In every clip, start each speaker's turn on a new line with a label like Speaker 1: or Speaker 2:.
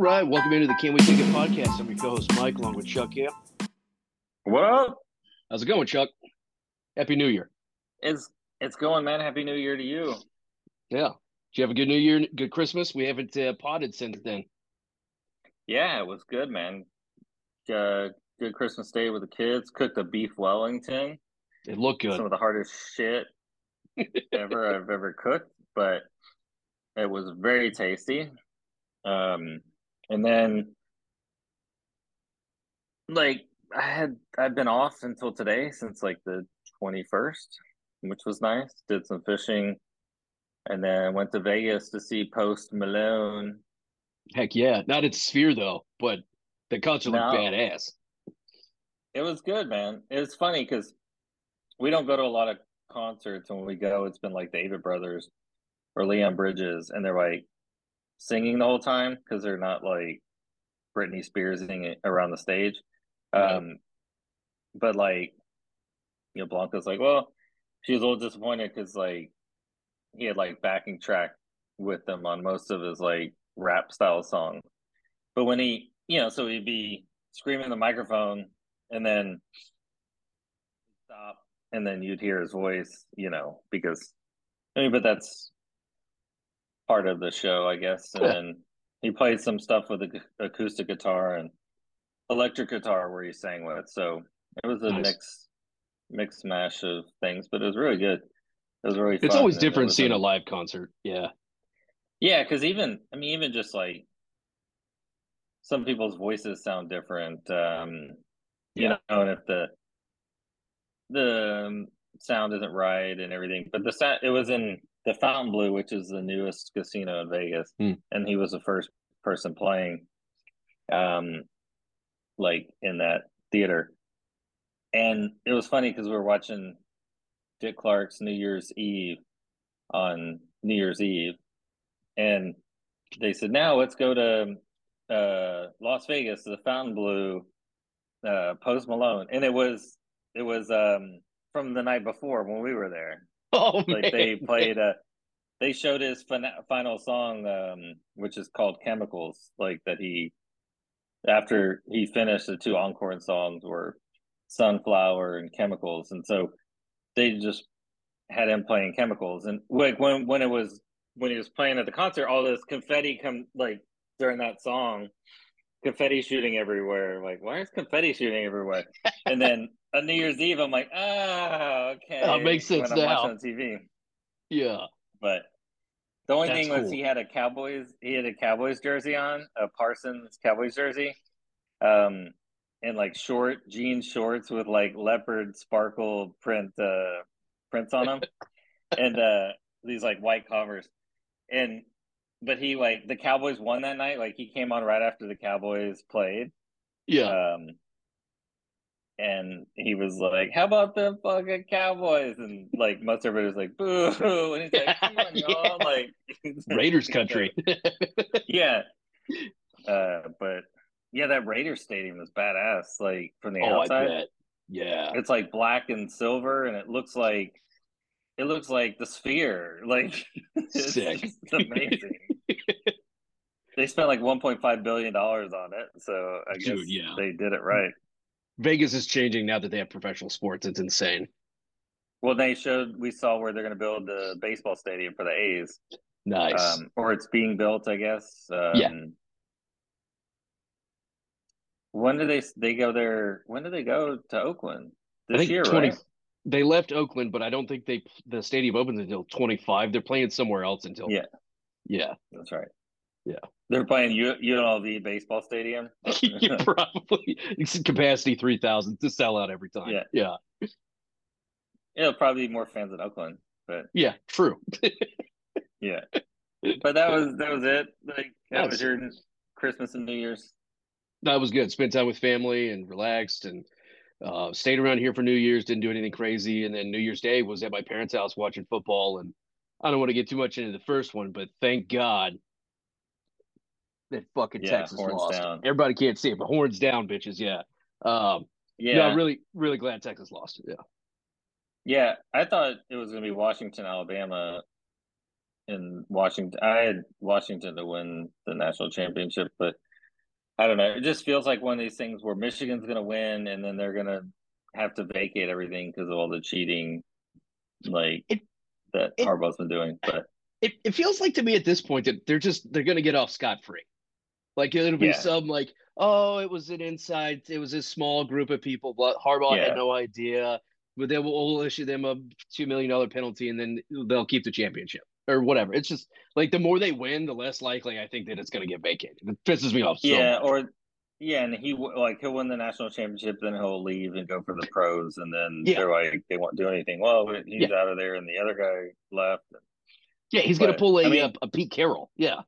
Speaker 1: right, welcome into the Can We Take It podcast. I'm your co-host Mike, along with Chuck here.
Speaker 2: What? up?
Speaker 1: How's it going, Chuck? Happy New Year.
Speaker 2: It's it's going, man. Happy New Year to you.
Speaker 1: Yeah. Did you have a good New Year, good Christmas? We haven't uh, potted since then.
Speaker 2: Yeah, it was good, man. Uh, good Christmas day with the kids. Cooked a beef Wellington.
Speaker 1: It looked good.
Speaker 2: Some of the hardest shit ever I've ever cooked, but it was very tasty. Um, and then like I had I've been off until today since like the twenty first, which was nice. Did some fishing, and then went to Vegas to see Post Malone.
Speaker 1: Heck yeah. Not at Sphere though, but the concert looked
Speaker 2: No.
Speaker 1: badass.
Speaker 2: It was good, man. It was funny because we don't go to a lot of concerts. When we go, it's been like David Brothers or Leon Bridges, and they're like singing the whole time because they're not like Britney Spearsing it around the stage.
Speaker 1: Right.
Speaker 2: Um, but like, you know, Blanca's like, well, she was a little disappointed because like he had like backing track with them on most of his like rap style songs. But when he, you know, so he'd be screaming the microphone and then stop and then you'd hear his voice, you know, because I mean, but that's part of the show, I guess. And
Speaker 1: Yeah.
Speaker 2: he played some stuff with the acoustic guitar and electric guitar where he sang with. So it was a
Speaker 1: Nice.
Speaker 2: mix mix mash of things, but it was really good. It was really
Speaker 1: It's always different seeing
Speaker 2: in-
Speaker 1: a live concert. Yeah.
Speaker 2: yeah, because even I mean, even just like some people's voices sound different. Um, you
Speaker 1: Yeah.
Speaker 2: know, and if the the um, sound isn't right and everything, but the sound it was in the Fontainebleau, which is the newest casino in Vegas,
Speaker 1: Hmm.
Speaker 2: and he was the first person playing, um, like in that theater, and it was funny because we were watching Dick Clark's New Year's Eve on New Year's Eve, and they said, "Now let's go to uh, Las Vegas to the Fontainebleau, uh, Post Malone," and it was it was um, from the night before when we were there.
Speaker 1: Oh man.
Speaker 2: Like they played a, they showed his fin- final song, um, which is called Chemicals. Like that he after he finished the two encore songs were Sunflower and Chemicals, and so they just had him playing Chemicals. And like when when it was when he was playing at the concert, all this confetti come like during that song, confetti shooting everywhere. Like why is confetti shooting everywhere? and then on New Year's Eve, I'm like, ah, okay.
Speaker 1: That makes sense
Speaker 2: when I'm
Speaker 1: now.
Speaker 2: watching on TV.
Speaker 1: yeah.
Speaker 2: But the only
Speaker 1: That's
Speaker 2: thing was
Speaker 1: cool.
Speaker 2: he had a Cowboys he had a Cowboys jersey on, a Parsons Cowboys jersey. Um and like short jean shorts with like leopard sparkle print uh prints on them. and uh these like white covers. And but he like the Cowboys won that night. Like he came on right after the Cowboys played.
Speaker 1: Yeah.
Speaker 2: Um and he was like, "How about the fucking Cowboys?" And like most everybody was like, "Boo!" And he's like, "Come on, y'all!" Like
Speaker 1: Raiders country.
Speaker 2: yeah. Uh, but yeah, that Raiders stadium is badass. Like from the
Speaker 1: oh, I
Speaker 2: outside.
Speaker 1: Yeah.
Speaker 2: it's like black and silver, and it looks like it looks like the Sphere. Like it's
Speaker 1: Sick.
Speaker 2: just amazing. they spent like 1.5 billion dollars on it, so I
Speaker 1: Dude,
Speaker 2: guess
Speaker 1: yeah.
Speaker 2: they did it right.
Speaker 1: Vegas is changing now that they have professional sports. It's insane.
Speaker 2: Well, they showed we saw where they're going to build the baseball stadium for the A's,
Speaker 1: Nice.
Speaker 2: um, or it's being built, I guess. Um,
Speaker 1: Yeah.
Speaker 2: When do they they go there? When do they go to Oakland this year?
Speaker 1: 20
Speaker 2: right?
Speaker 1: they left Oakland, but I don't think they the stadium opens until 25. They're playing somewhere else until
Speaker 2: Yeah.
Speaker 1: Yeah.
Speaker 2: That's right.
Speaker 1: Yeah.
Speaker 2: They're playing U- UNLV baseball stadium.
Speaker 1: you probably it's capacity 3000 to sell out every time.
Speaker 2: Yeah.
Speaker 1: Yeah.
Speaker 2: It'll probably be more fans in Oakland, but
Speaker 1: Yeah, true.
Speaker 2: yeah. But that was that was it. Like that
Speaker 1: Nice.
Speaker 2: was your Christmas and New Year's.
Speaker 1: That was good. Spent time with family and relaxed and uh, stayed around here for New Year's. Didn't do anything crazy. And then New Year's Day was at my parents' house watching football. And I don't want to get too much into the first one, but thank God that fucking
Speaker 2: Yeah,
Speaker 1: Texas
Speaker 2: horns
Speaker 1: lost.
Speaker 2: down.
Speaker 1: Everybody can't see it, but horns down, bitches. Yeah. Um,
Speaker 2: Yeah,
Speaker 1: No, I'm really, really glad Texas lost. Yeah.
Speaker 2: yeah. I thought it was going to be Washington, Alabama, in Washington. I had Washington to win the national championship, but I don't know. It just feels like one of these things where Michigan's going to win, and then they're going to have to vacate everything because of all the cheating, like it, that it, Harbaugh's been doing. But
Speaker 1: it, it feels like to me at this point that they're just they're going to get off scot free. Like it'll be yeah. some like, oh, it was an inside, it was a small group of people, but Harbaugh yeah. had no idea. But they will we'll issue them a two million dollar penalty, and then they'll keep the championship or whatever. It's just like the more they win, the less likely I think that it's going to get vacated. It pisses me off. So
Speaker 2: yeah,
Speaker 1: much.
Speaker 2: or yeah, and he like he'll win the national championship, then he'll leave and go for the pros, and then yeah. they're like they won't do anything. Well, he's yeah. out of there, and the other guy left.
Speaker 1: Yeah, he's going to pull a, I mean, a, a Pete Carroll. Yeah.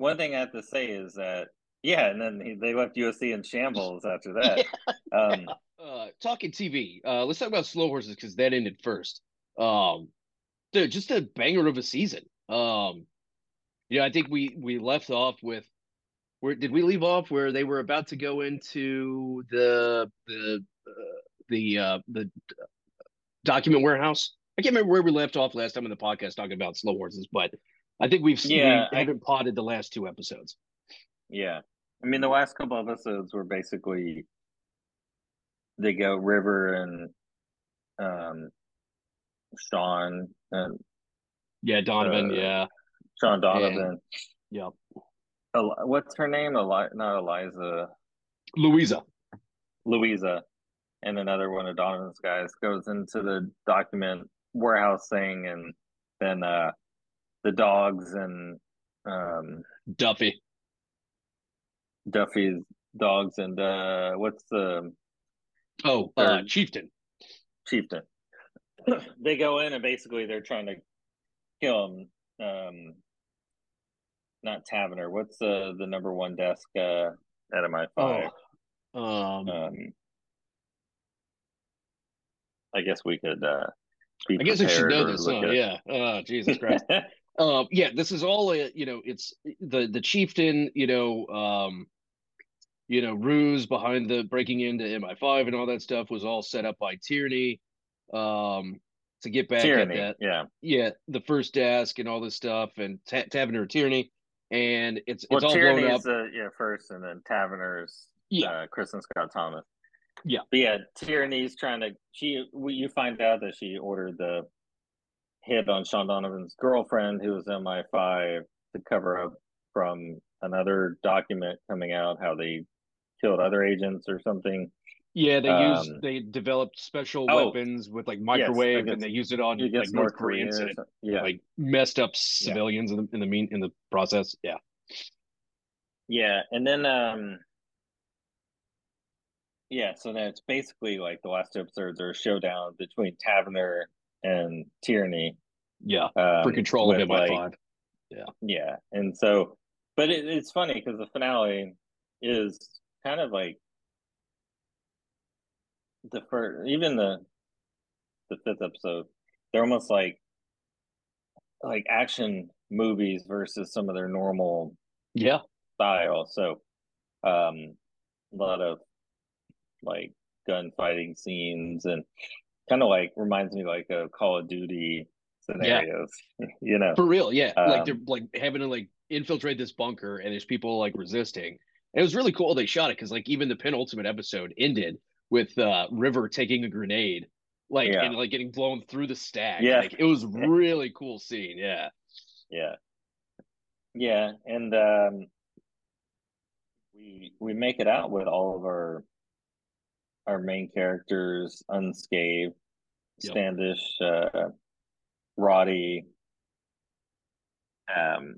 Speaker 2: One thing I have to say is that yeah, and then he, they left USC in shambles after that. Yeah. Um,
Speaker 1: uh, talking TV, uh, let's talk about slow horses because that ended first. Um, dude, just a banger of a season. Um, yeah, I think we we left off with where did we leave off where they were about to go into the the uh, the uh, the document warehouse. I can't remember where we left off last time in the podcast talking about slow horses, but I think we've yeah, we haven't potted the last two episodes.
Speaker 2: Yeah, I mean the last couple episodes were basically they go River and um Sean and
Speaker 1: yeah Donovan, uh, yeah
Speaker 2: Sean Donovan.
Speaker 1: yep.
Speaker 2: What's her name? Eli- not Eliza.
Speaker 1: Louisa.
Speaker 2: Louisa, and another one of Donovan's guys goes into the document warehouse thing, and then uh, the dogs and um,
Speaker 1: Duffy.
Speaker 2: Duffy's dogs and uh, what's the
Speaker 1: oh uh, chieftain.
Speaker 2: Chieftain. they go in and basically they're trying to kill him. Um, not Taverner. What's the the number one desk uh, out of my five? Oh, um, um, I guess we could. Uh,
Speaker 1: I guess I should know this. At... Yeah. Oh, Jesus Christ. um, yeah, this is all. A, you know, it's the the chieftain. You know, um, you know, ruse behind the breaking into MI5 and all that stuff was all set up by Tierney. Um, to get back Tierney, at that,
Speaker 2: yeah,
Speaker 1: yeah, the first desk and all this stuff, and T- Taverner Tierney, and it's well, it's all Tierney's blown up.
Speaker 2: The, yeah, first, and then Taverner's yeah, uh, Kristin Scott Thomas.
Speaker 1: Yeah,
Speaker 2: but yeah, Tierney's trying to. She, you find out that she ordered the hit on Sean Donovan's girlfriend, who was MI5, to cover up from another document coming out how they killed other agents or something.
Speaker 1: Yeah, they um, used they developed special oh, weapons with like microwave, yes, and they used it on like North Koreans, and yeah, like messed up civilians yeah. in the in the mean in the process. Yeah,
Speaker 2: yeah, and then um, yeah, so then it's basically like the last two episodes are a showdown between Taverner and Tierney.
Speaker 1: Yeah, um, for control of MI5. Like, yeah,
Speaker 2: yeah, and so, but it, it's funny because the finale is kind of like the first, even the the fifth episode, they're almost like like action movies versus some of their normal
Speaker 1: yeah
Speaker 2: style. So, um, a lot of like gunfighting scenes and kind of like reminds me like a Call of Duty scenarios. Yeah. you know,
Speaker 1: for real, yeah. Um, like they're like having to like infiltrate this bunker and there's people like resisting. And it was really cool they shot it because like even the penultimate episode ended with uh, River taking a grenade, like yeah. and like getting blown through the stack. Yeah, like, it was really cool scene. Yeah,
Speaker 2: yeah, yeah, and um, we we make it out with all of our our main characters unscathed. Yep. Standish, uh, Roddy, um,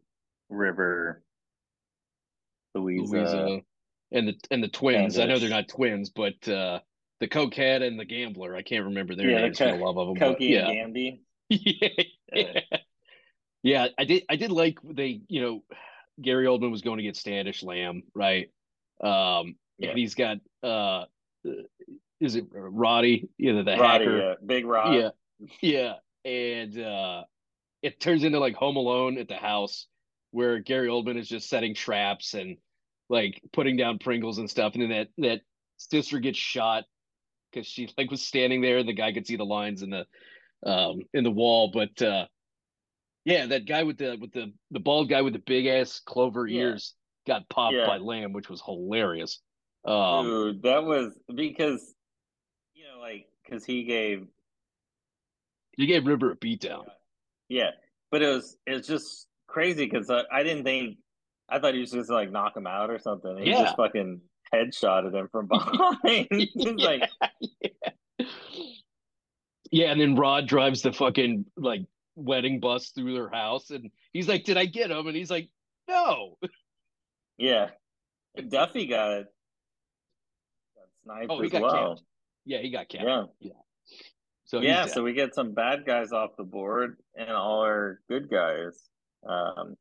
Speaker 2: River, Louisa, Louisa,
Speaker 1: and the and the twins. I know they're not twins, but uh, the cokehead and the gambler. I can't remember their yeah, names the co- for the love of them.
Speaker 2: Cokie but, yeah. and Gandy.
Speaker 1: yeah, yeah. yeah, I did. I did like they. You know, Gary Oldman was going to get Standish Lamb, right? Um, yeah. and he's got uh, is it Roddy? You know, the Roddy, hacker,
Speaker 2: yeah. Big Rod.
Speaker 1: Yeah, yeah, and uh, it turns into like Home Alone at the house where Gary Oldman is just setting traps and like putting down Pringles and stuff, and then that that sister gets shot because she like was standing there and the guy could see the lines in the um in the wall. But uh yeah, that guy with the with the the bald guy with the big ass clover yeah. ears. got popped
Speaker 2: Yeah.
Speaker 1: by Lamb, which was hilarious. Um,
Speaker 2: Dude, that was because you know, like because he gave
Speaker 1: he gave River a beatdown.
Speaker 2: yeah, but it was it's just crazy because I, I didn't think I thought he was just like knock him out or something. He
Speaker 1: Yeah.
Speaker 2: just fucking headshotted him from behind. He's like,
Speaker 1: yeah. yeah, and then Rod drives the fucking like wedding bus through their house, and he's like, "Did I get him?" And he's like, "No."
Speaker 2: yeah. Duffy got got sniped
Speaker 1: Oh, he
Speaker 2: as
Speaker 1: got
Speaker 2: well.
Speaker 1: capped. Yeah, he got capped.
Speaker 2: Yeah.
Speaker 1: yeah. So
Speaker 2: yeah, so we get some bad guys off the board, and all our good guys um,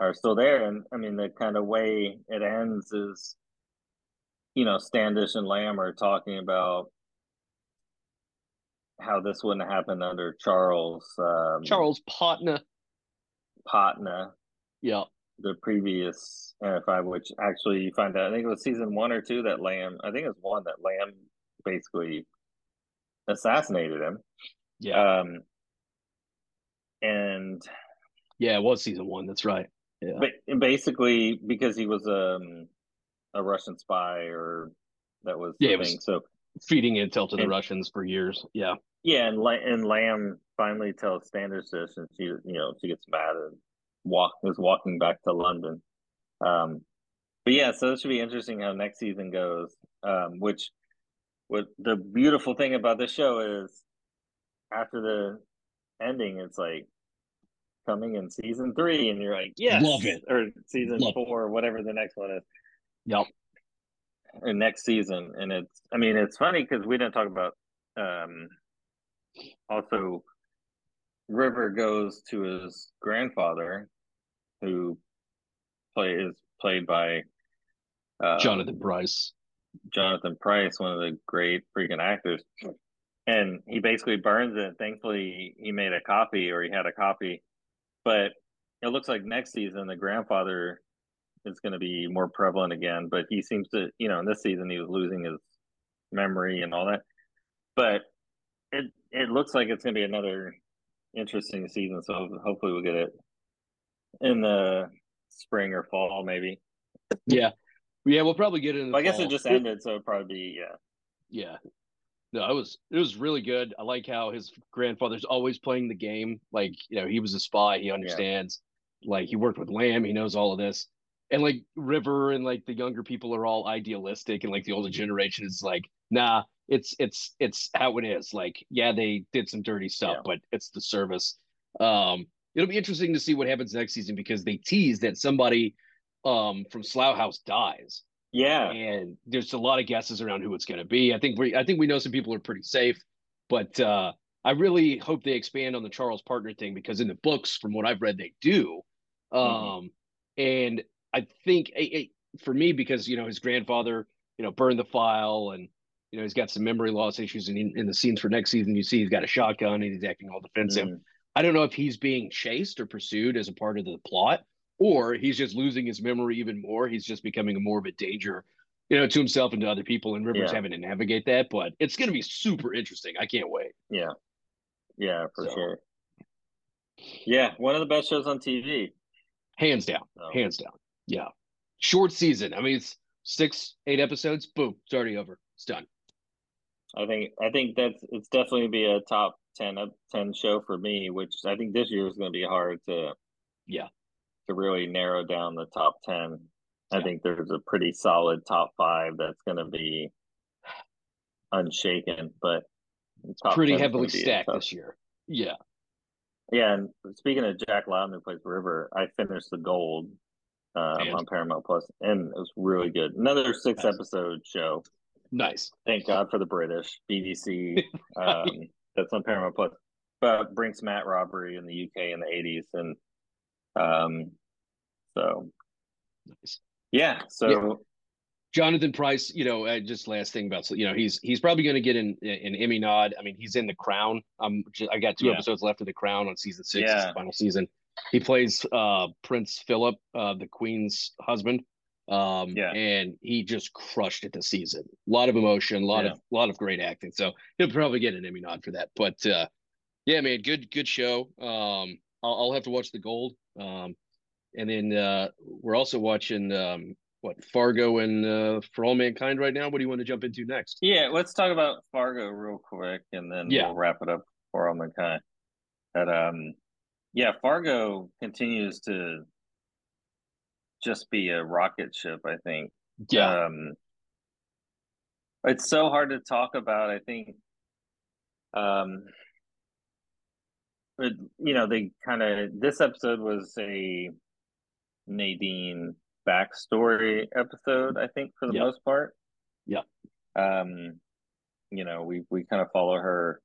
Speaker 2: are still there. And I mean, the kind of way it ends is, you know, Standish and Lamb are talking about how this wouldn't happen under Charles um,
Speaker 1: Charles Partner.
Speaker 2: Partner,
Speaker 1: Yeah,
Speaker 2: the previous NFI, which actually you find out, I think it was season one or two that Lamb, I think it was one that Lamb basically assassinated him.
Speaker 1: yeah,
Speaker 2: Um, and
Speaker 1: yeah. It was season one. That's right. Yeah,
Speaker 2: but basically because he was um, a Russian spy or that was
Speaker 1: Yeah, was-
Speaker 2: So
Speaker 1: feeding intel to the
Speaker 2: And-
Speaker 1: Russians for years. Yeah,
Speaker 2: yeah, and and Lamb finally tells Standish this, and she you know she gets mad and walk is walking back to London. Um, but yeah, so it should be interesting how next season goes. Um, which what the beautiful thing about this show is after the ending, it's like coming in season three, and you're like, yes,
Speaker 1: Love it.
Speaker 2: or season
Speaker 1: Love
Speaker 2: four, whatever the next one is.
Speaker 1: yep.
Speaker 2: or next season and it's i mean it's funny because we didn't talk about um also river goes to his grandfather who play is played by uh,
Speaker 1: Jonathan Pryce.
Speaker 2: jonathan pryce one of the great freaking actors. And he basically burns it. Thankfully he made a copy or he had a copy. But it looks like next season the grandfather is going to be more prevalent again. But he seems to you know in this season he was losing his memory and all that. But it it looks like it's going to be another interesting season. So hopefully we'll get it in the spring or fall maybe
Speaker 1: Yeah, yeah. We'll probably get it. In the
Speaker 2: Well, i guess
Speaker 1: fall.
Speaker 2: it just ended so probably be yeah
Speaker 1: Yeah. No, it was it was really good. I like how his grandfather's always playing the game. Like, you know, he was a spy, he understands. Like he worked with Lamb, he knows all of this. And like River and like the younger people are all idealistic and like the older generation is like, nah, it's it's it's how it is. Like, yeah, they did some dirty stuff,
Speaker 2: Yeah.
Speaker 1: but it's the service. Um, it'll be interesting to see what happens next season because they tease that somebody um from Slough House dies
Speaker 2: yeah
Speaker 1: and there's a lot of guesses around who it's going to be. I think we I think we know some people are pretty safe, but uh, I really hope they expand on the Charles partner thing because in the books, from what I've read, they do. Um,
Speaker 2: Mhm.
Speaker 1: And I think eh, eh, for me, because you know his grandfather, you know, burned the file, and you know he's got some memory loss issues. And in, in the scenes for next season, you see he's got a shotgun and he's acting all defensive.
Speaker 2: Mm.
Speaker 1: I don't know if he's being chased or pursued as a part of the plot, or he's just losing his memory even more. He's just becoming a more of a danger, you know, to himself and to other people. And Rivers
Speaker 2: Yeah.
Speaker 1: having to navigate that, but it's going to be super interesting. I can't wait.
Speaker 2: yeah yeah for
Speaker 1: So.
Speaker 2: sure yeah one of the best shows on tv
Speaker 1: Hands down,
Speaker 2: so.
Speaker 1: hands down. Yeah, short season. I mean, it's six, eight episodes. Boom, it's already over. It's done.
Speaker 2: I think I think that's it's definitely be a top 10, up 10 show for me, which I think this year is going to be hard to
Speaker 1: Yeah.
Speaker 2: to really narrow down the top ten. I
Speaker 1: Yeah.
Speaker 2: think there's a pretty solid top five that's going to be unshaken, but
Speaker 1: Pretty heavily
Speaker 2: gonna be a
Speaker 1: stacked this year. Yeah.
Speaker 2: Yeah, and speaking of Jack Lowden who plays River, I finished the Gold um, on Paramount Plus, and it was really good. Another six
Speaker 1: Nice.
Speaker 2: episode show.
Speaker 1: Nice.
Speaker 2: Thank God for the British BBC. Um, that's on Paramount Plus. But Brinks Mat robbery in the UK in the eighties, and um, so
Speaker 1: Nice.
Speaker 2: yeah, so
Speaker 1: Jonathan Pryce, you know, uh, just last thing about, you know, he's he's probably going to get an an Emmy nod. I mean, he's in The Crown. Um, I got two
Speaker 2: Yeah.
Speaker 1: episodes left of The Crown on season six,
Speaker 2: Yeah.
Speaker 1: final season. He plays uh Prince Philip, uh, the Queen's husband. Um,
Speaker 2: Yeah.
Speaker 1: and he just crushed it this season. A lot of emotion, a lot
Speaker 2: Yeah.
Speaker 1: of a lot of great acting. So he'll probably get an Emmy nod for that. But uh, yeah, man, good good show. Um, I'll, I'll have to watch The Gold. Um, and then uh, we're also watching um, what Fargo and uh, For All Mankind right now. What do you want to jump into next?
Speaker 2: Yeah, let's talk about Fargo real quick, and then yeah. we'll wrap it up for All Mankind. But um, yeah, Fargo continues to just be a rocket ship. I think.
Speaker 1: Yeah.
Speaker 2: Um, it's so hard to talk about. I think. Um, but you know, they kind of this episode was a Nadine backstory episode, I think, for the most part.
Speaker 1: Yeah.
Speaker 2: Um, you know, we we kind of follow her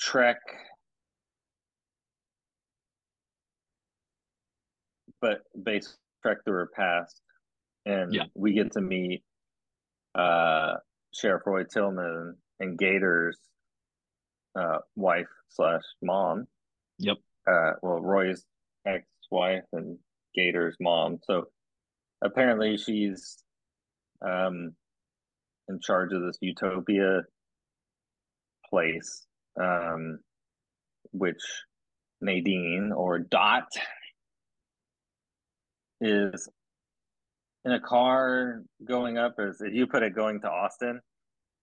Speaker 2: trek, but base trek through her past, and yeah. we get to meet uh Sheriff Roy Tillman and Gator's uh, wife slash mom.
Speaker 1: Yep.
Speaker 2: Uh, well, Roy's ex-wife and Gator's mom. So apparently she's um, in charge of this utopia place, um, which Nadine or Dot is in a car going up as if you put it going to Austin.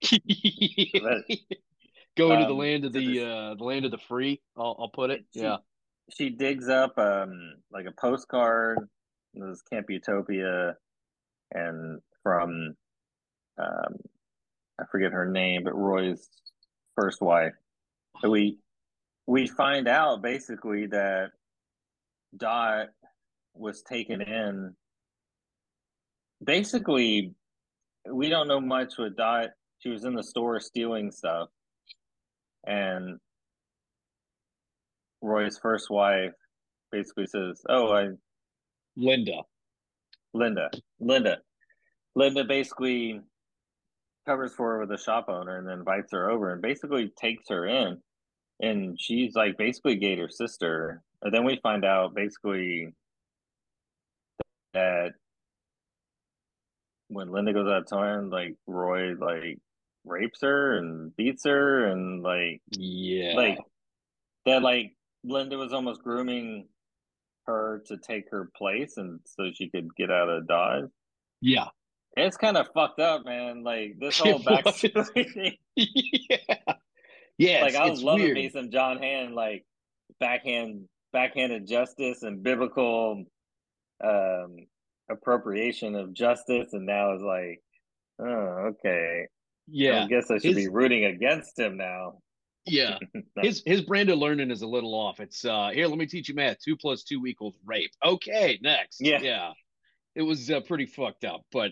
Speaker 1: but, going um, to the um, land of the uh the land of the free. I'll I'll put it.
Speaker 2: She,
Speaker 1: yeah.
Speaker 2: She digs up um like a postcard. This Camp Utopia, and from um I forget her name, but Roy's first wife. So we we find out basically that Dot was taken in. Basically, we don't know much with Dot. She was in the store stealing stuff, and Roy's first wife basically says, "Oh, I
Speaker 1: Linda,
Speaker 2: Linda, Linda, Linda basically covers for her with a shop owner and then invites her over and basically takes her in, and she's like basically Gator's sister. And then we find out basically that when Linda goes out of town, like Roy like rapes her and beats her and like
Speaker 1: yeah.
Speaker 2: like that like linda was almost grooming her to take her place and so she could get out of dodge.
Speaker 1: Yeah.
Speaker 2: It's kind of fucked up man. Like this whole backstory
Speaker 1: yeah. Yeah
Speaker 2: like i was loving
Speaker 1: weird.
Speaker 2: me some John Hamm, like backhand backhanded justice and biblical um appropriation of justice and now it's like oh okay
Speaker 1: yeah,
Speaker 2: I guess I should his, be rooting against him now.
Speaker 1: Yeah, his his brand of learning is a little off. It's uh here. Let me teach you math. Two plus two equals rape. Okay, next.
Speaker 2: Yeah,
Speaker 1: yeah. It was uh, pretty fucked up, but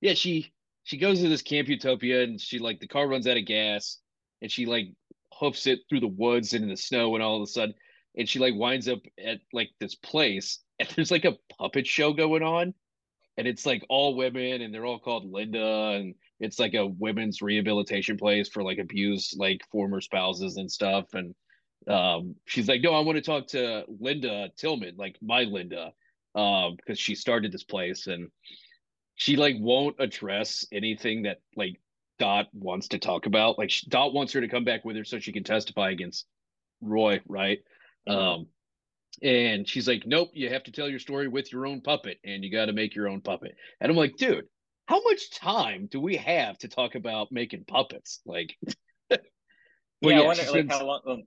Speaker 1: yeah, she she goes to this Camp Utopia and she like the car runs out of gas and she like hoofs it through the woods and in the snow and all of a sudden and she like winds up at like this place and there's like a puppet show going on and it's like all women and they're all called Linda and it's like a women's rehabilitation place for like abused like former spouses and stuff and um she's like no i want to talk to linda tillman like my linda um because she started this place and she like won't address anything that like dot wants to talk about. Like dot wants her to come back with her so she can testify against roy right? Um and she's like nope you have to tell your story with your own puppet and you got to make your own puppet and i'm like dude how much time do we have to talk about making puppets? Like,
Speaker 2: yeah, yeah, I wonder like how long. Um,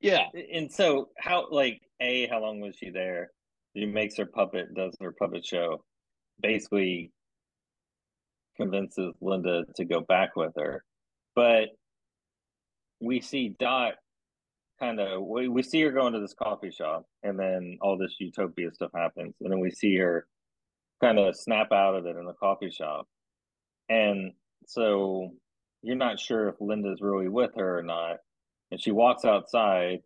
Speaker 1: yeah,
Speaker 2: and so how like a how long was she there? She makes her puppet, does her puppet show, basically convinces Linda to go back with her, but we see Dot kind of we, we see her going to this coffee shop and then all this utopia stuff happens and then we see her kind of snap out of it in the coffee shop. And so you're not sure if Linda's really with her or not. And she walks outside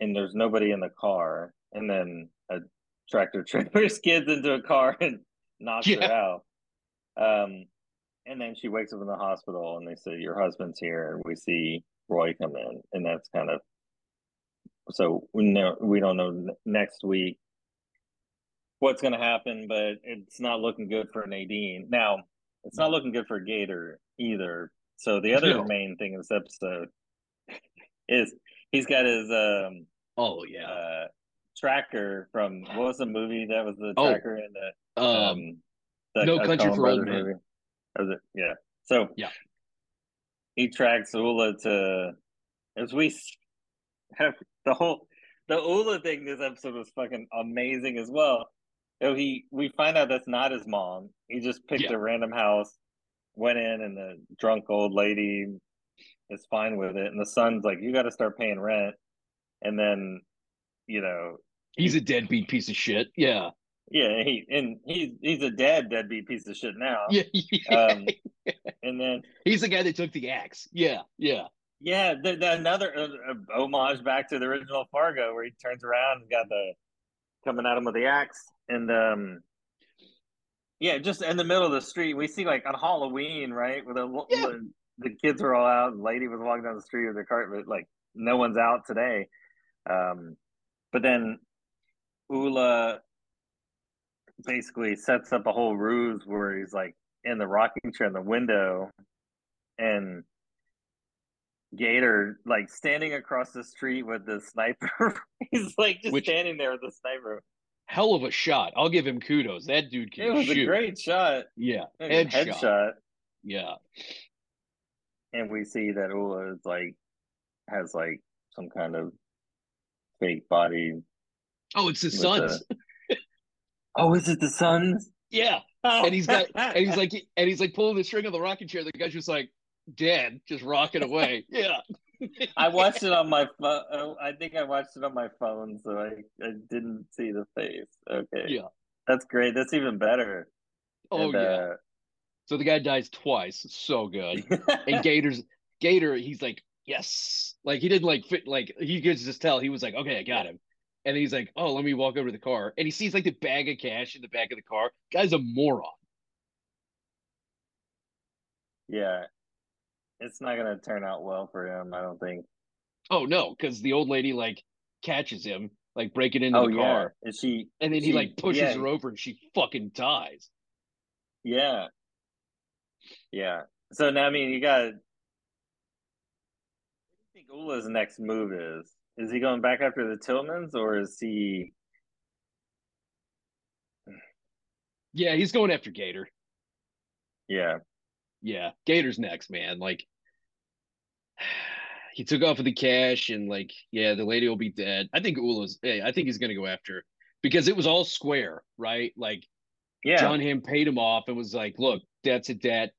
Speaker 2: and there's nobody in the car. And then a tractor trailer skids into a car and knocks yeah. her out. Um, and then she wakes up in the hospital and they say, Your husband's here. And we see Roy come in. And that's kind of so we know we don't know next week what's going to happen, but it's not looking good for Nadine. Now, it's not looking good for Gator either. So the other no. main thing in this episode is he's got his um
Speaker 1: oh yeah
Speaker 2: uh, tracker from what was the movie that was the
Speaker 1: Oh,
Speaker 2: tracker in the
Speaker 1: Um,
Speaker 2: um the
Speaker 1: No Country for Old Men.
Speaker 2: Was it? Yeah. So
Speaker 1: Yeah.
Speaker 2: he tracks Ula to as we the whole the Ula thing. This episode was fucking amazing as well. So he we find out that's not his mom. He just picked
Speaker 1: Yeah.
Speaker 2: a random house, went in, and the drunk old lady is fine with it, and the son's like, "You got to start paying rent," and then you know
Speaker 1: he's a deadbeat piece of shit. Yeah.
Speaker 2: Yeah, he and he's he's a dead deadbeat piece of shit now.
Speaker 1: Yeah.
Speaker 2: Um, and then
Speaker 1: he's the guy that took the axe. Yeah. Yeah.
Speaker 2: Yeah, the, the, another uh, uh, homage back to the original Fargo where he turns around and got the coming at him with the axe, and um, yeah, just in the middle of the street, we see like on Halloween, right, where the
Speaker 1: Yeah.
Speaker 2: the, the kids were all out, and lady was walking down the street with her cart, but like no one's out today. Um, but then Ula basically sets up a whole ruse where he's like in the rocking chair in the window and Gator like standing across the street with the sniper. he's like just
Speaker 1: Which-
Speaker 2: standing there with the sniper.
Speaker 1: Hell of a shot. I'll give him kudos. That dude can
Speaker 2: It was
Speaker 1: shoot.
Speaker 2: a great shot.
Speaker 1: Yeah.
Speaker 2: Headshot.
Speaker 1: Headshot. Yeah.
Speaker 2: And we see that Ula is like has like some kind of fake body.
Speaker 1: Oh, it's the
Speaker 2: with
Speaker 1: sons.
Speaker 2: the- Oh, is it the Suns?
Speaker 1: Yeah.
Speaker 2: Oh.
Speaker 1: And he's got and he's like and he's like pulling the string of the rocking chair. The guy's just like dead, just rocking away. Yeah.
Speaker 2: I watched it on my phone. I think I watched it on my phone, so I, I didn't see the face. Okay.
Speaker 1: Yeah.
Speaker 2: That's great. That's even better.
Speaker 1: Oh
Speaker 2: And,
Speaker 1: yeah. So the guy dies twice. So good.
Speaker 2: uh,
Speaker 1: And Gator's Gator, he's like, yes. Like he didn't like fit like he could just tell he was like, okay, I got him. And he's like, oh, let me walk over to the car. And he sees like the bag of cash in the back of the car. Guy's a moron.
Speaker 2: yeah. It's not going to turn out well for him, I don't think.
Speaker 1: Oh no, because the old lady like catches him, like breaking into
Speaker 2: oh,
Speaker 1: the
Speaker 2: yeah.
Speaker 1: car.
Speaker 2: And she,
Speaker 1: And then he like pushes
Speaker 2: yeah,
Speaker 1: her over and she fucking dies.
Speaker 2: Yeah. Yeah. So now, I mean, you got. What do you think Ula's next move is? Is he going back after the Tillmans or is he.
Speaker 1: Yeah, he's going after Gator.
Speaker 2: Yeah.
Speaker 1: Yeah, Gator's next, man. Like he took off with the cash and like, yeah, the lady will be dead. I think Ula's hey, I think he's gonna go after because it was all square, right? Like
Speaker 2: Yeah.
Speaker 1: John Hamm paid him off and was like, look, debt's a debt.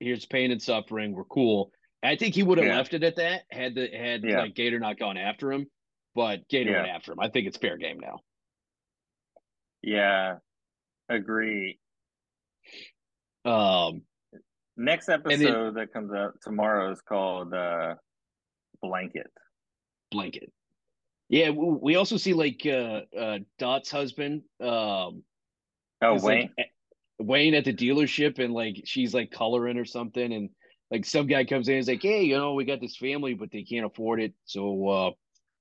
Speaker 1: Here's pain and suffering. We're cool. I think he would have
Speaker 2: Yeah.
Speaker 1: left it at that had the had
Speaker 2: Yeah.
Speaker 1: like Gator not gone after him, but Gator
Speaker 2: Yeah.
Speaker 1: went after him. I think it's fair game now.
Speaker 2: Yeah. Agree.
Speaker 1: Um,
Speaker 2: Next
Speaker 1: then-
Speaker 2: episode that comes out tomorrow is called uh, Blanket.
Speaker 1: blanket. Yeah, we also see like uh uh Dot's husband, um
Speaker 2: Oh, Wayne.
Speaker 1: like, at- Wayne at the dealership and like she's like coloring or something and like some guy comes in and is like, Hey, you know, we got this family, but they can't afford it. So uh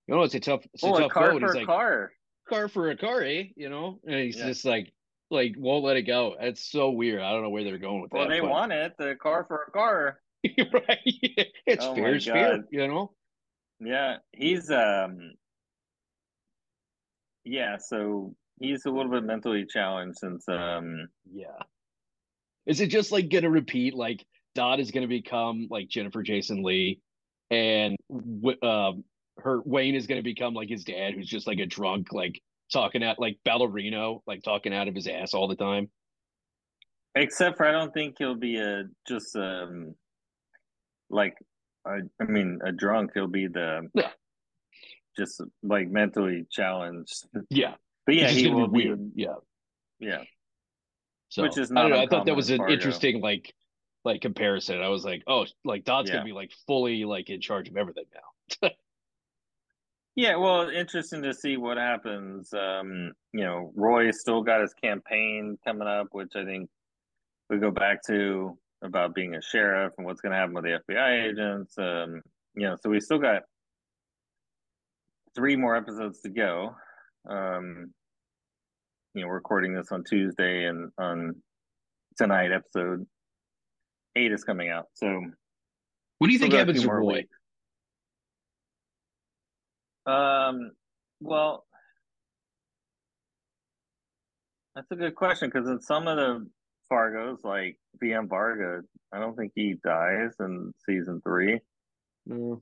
Speaker 1: you know, it's a tough it's a
Speaker 2: oh, a
Speaker 1: tough
Speaker 2: car
Speaker 1: go.
Speaker 2: For a
Speaker 1: like,
Speaker 2: car.
Speaker 1: car for a car, eh? You know? And he's
Speaker 2: Yeah.
Speaker 1: just like like won't let it go. It's so weird. I don't know where they're going with
Speaker 2: Well,
Speaker 1: that.
Speaker 2: Well, they
Speaker 1: but-
Speaker 2: want it. The car for a car.
Speaker 1: right. It's
Speaker 2: Oh
Speaker 1: fair,
Speaker 2: my
Speaker 1: it's fair, you know?
Speaker 2: Yeah, he's um. Yeah, so he's a little bit mentally challenged since um.
Speaker 1: Yeah. Is it just like gonna repeat like Dot is gonna become like Jennifer Jason Leigh, and um her Wayne is gonna become like his dad, who's just like a drunk, like talking at like ballerino, like talking out of his ass all the time.
Speaker 2: Except for I don't think he'll be a just um. Like, I I mean, a drunk. He'll be the.
Speaker 1: Yeah.
Speaker 2: Just like mentally challenged,
Speaker 1: Yeah,
Speaker 2: but yeah, he will
Speaker 1: be
Speaker 2: be.
Speaker 1: weird. Yeah,
Speaker 2: Yeah,
Speaker 1: so
Speaker 2: Which is
Speaker 1: I
Speaker 2: not
Speaker 1: don't know. I thought that was an
Speaker 2: Fargo.
Speaker 1: interesting like like comparison. I was like, oh, like Dot's
Speaker 2: Yeah.
Speaker 1: gonna be like fully like in charge of everything now.
Speaker 2: Yeah, well, interesting to see what happens. Um, you know, Roy still got his campaign coming up, which I think we go back to about being a sheriff and what's going to happen with the FBI agents. Um, you know, so we still got three more episodes to go. Um, you know, we're recording this on Tuesday, and on tonight, episode eight is coming out. So
Speaker 1: What do you think happens to Roy?
Speaker 2: weeks. Um, well, That's a good question because in some of the Fargos, like VM Varga, I don't think he dies in season three.
Speaker 1: Mm.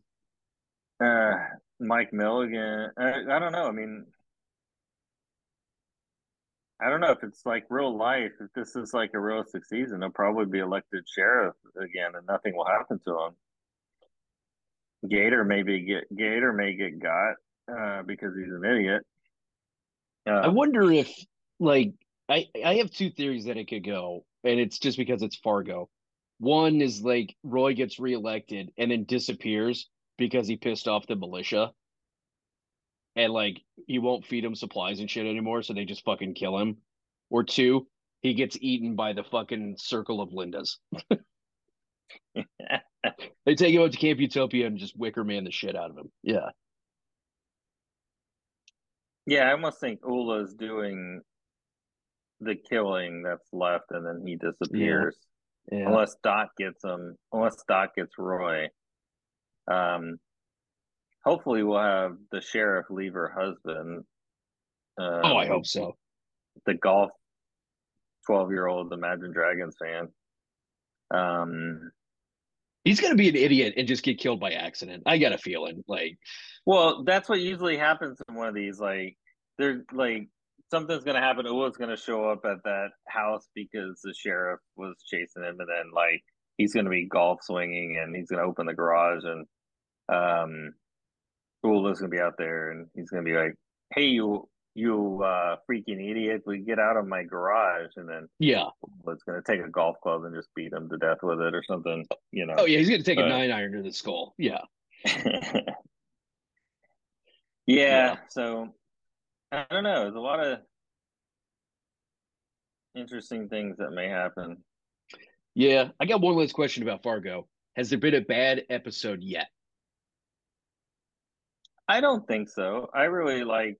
Speaker 2: Uh, Mike Milligan, I, I don't know. I mean, I don't know if it's like real life. If this is like a realistic season, he'll probably be elected sheriff again, and nothing will happen to him. Gator maybe get Gator may get got uh, because he's an idiot.
Speaker 1: Uh, I wonder if like I I have two theories that it could go, and it's just because it's Fargo. One is like Roy gets reelected and then disappears because he pissed off the militia. And like he won't feed him supplies and shit anymore, so they just fucking kill him. Or two, he gets eaten by the fucking circle of Lindas. they take him out to Camp Utopia and just wicker man the shit out of him. Yeah.
Speaker 2: Yeah, I almost think Oola's doing the killing that's left, and then he disappears. Yeah. Yeah. Unless Dot gets him, unless Dot gets Roy. Um, hopefully, we'll have the sheriff leave her husband.
Speaker 1: Um, oh, I hope so.
Speaker 2: The golf twelve-year-old Imagine Dragons fan. Um,
Speaker 1: he's gonna be an idiot and just get killed by accident. I got a feeling, like,
Speaker 2: well, that's what usually happens in one of these. Like, they're like something's gonna happen. Oola's gonna show up at that house because the sheriff was chasing him, and then like he's gonna be golf swinging, and he's gonna open the garage, and um, Oola's gonna be out there, and he's gonna be like, "Hey, you." You uh freaking idiot! We get out of my garage, and then
Speaker 1: yeah,
Speaker 2: it's gonna take a golf club and just beat him to death with it or something. You know?
Speaker 1: Oh yeah, he's gonna take a nine iron to the skull. Yeah.
Speaker 2: yeah, yeah. So I don't know. There's a lot of interesting things that may happen.
Speaker 1: Yeah, I got one last question about Fargo. Has there been a bad episode yet?
Speaker 2: I don't think so. I really like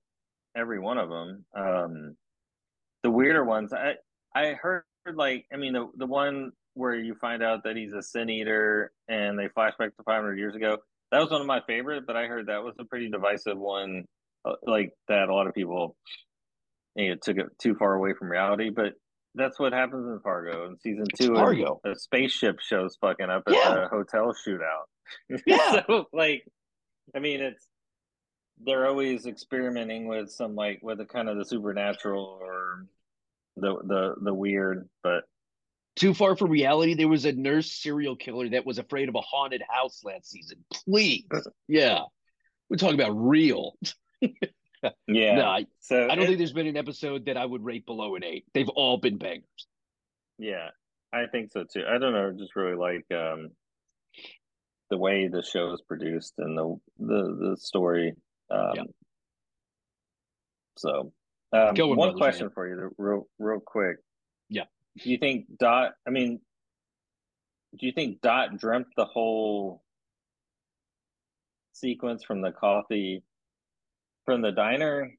Speaker 2: every one of them. Um, the weirder ones, I I heard like I mean the the one where you find out that he's a sin eater and they flashback to 500 years ago. That was one of my favorite, but I heard that was a pretty divisive one uh, like that a lot of people you know, took it too far away from reality but that's what happens in fargo in season two
Speaker 1: fargo
Speaker 2: a spaceship shows fucking up at yeah. the hotel shootout
Speaker 1: yeah
Speaker 2: so like i mean it's they're always experimenting with some like with the kind of the supernatural or the the the weird but
Speaker 1: too far from reality there was a nurse serial killer that was afraid of a haunted house last season please yeah we're talking about real
Speaker 2: yeah.
Speaker 1: No, I, so I don't it, think there's been an episode that I would rate below an eight. They've all been bangers.
Speaker 2: Yeah, I think so too. I don't know, just really like um the way the show is produced and the the the story. Um yeah. so um, one question man. for you real real quick.
Speaker 1: Yeah.
Speaker 2: Do you think Dot I mean do you think Dot dreamt the whole sequence from the coffee from the diner.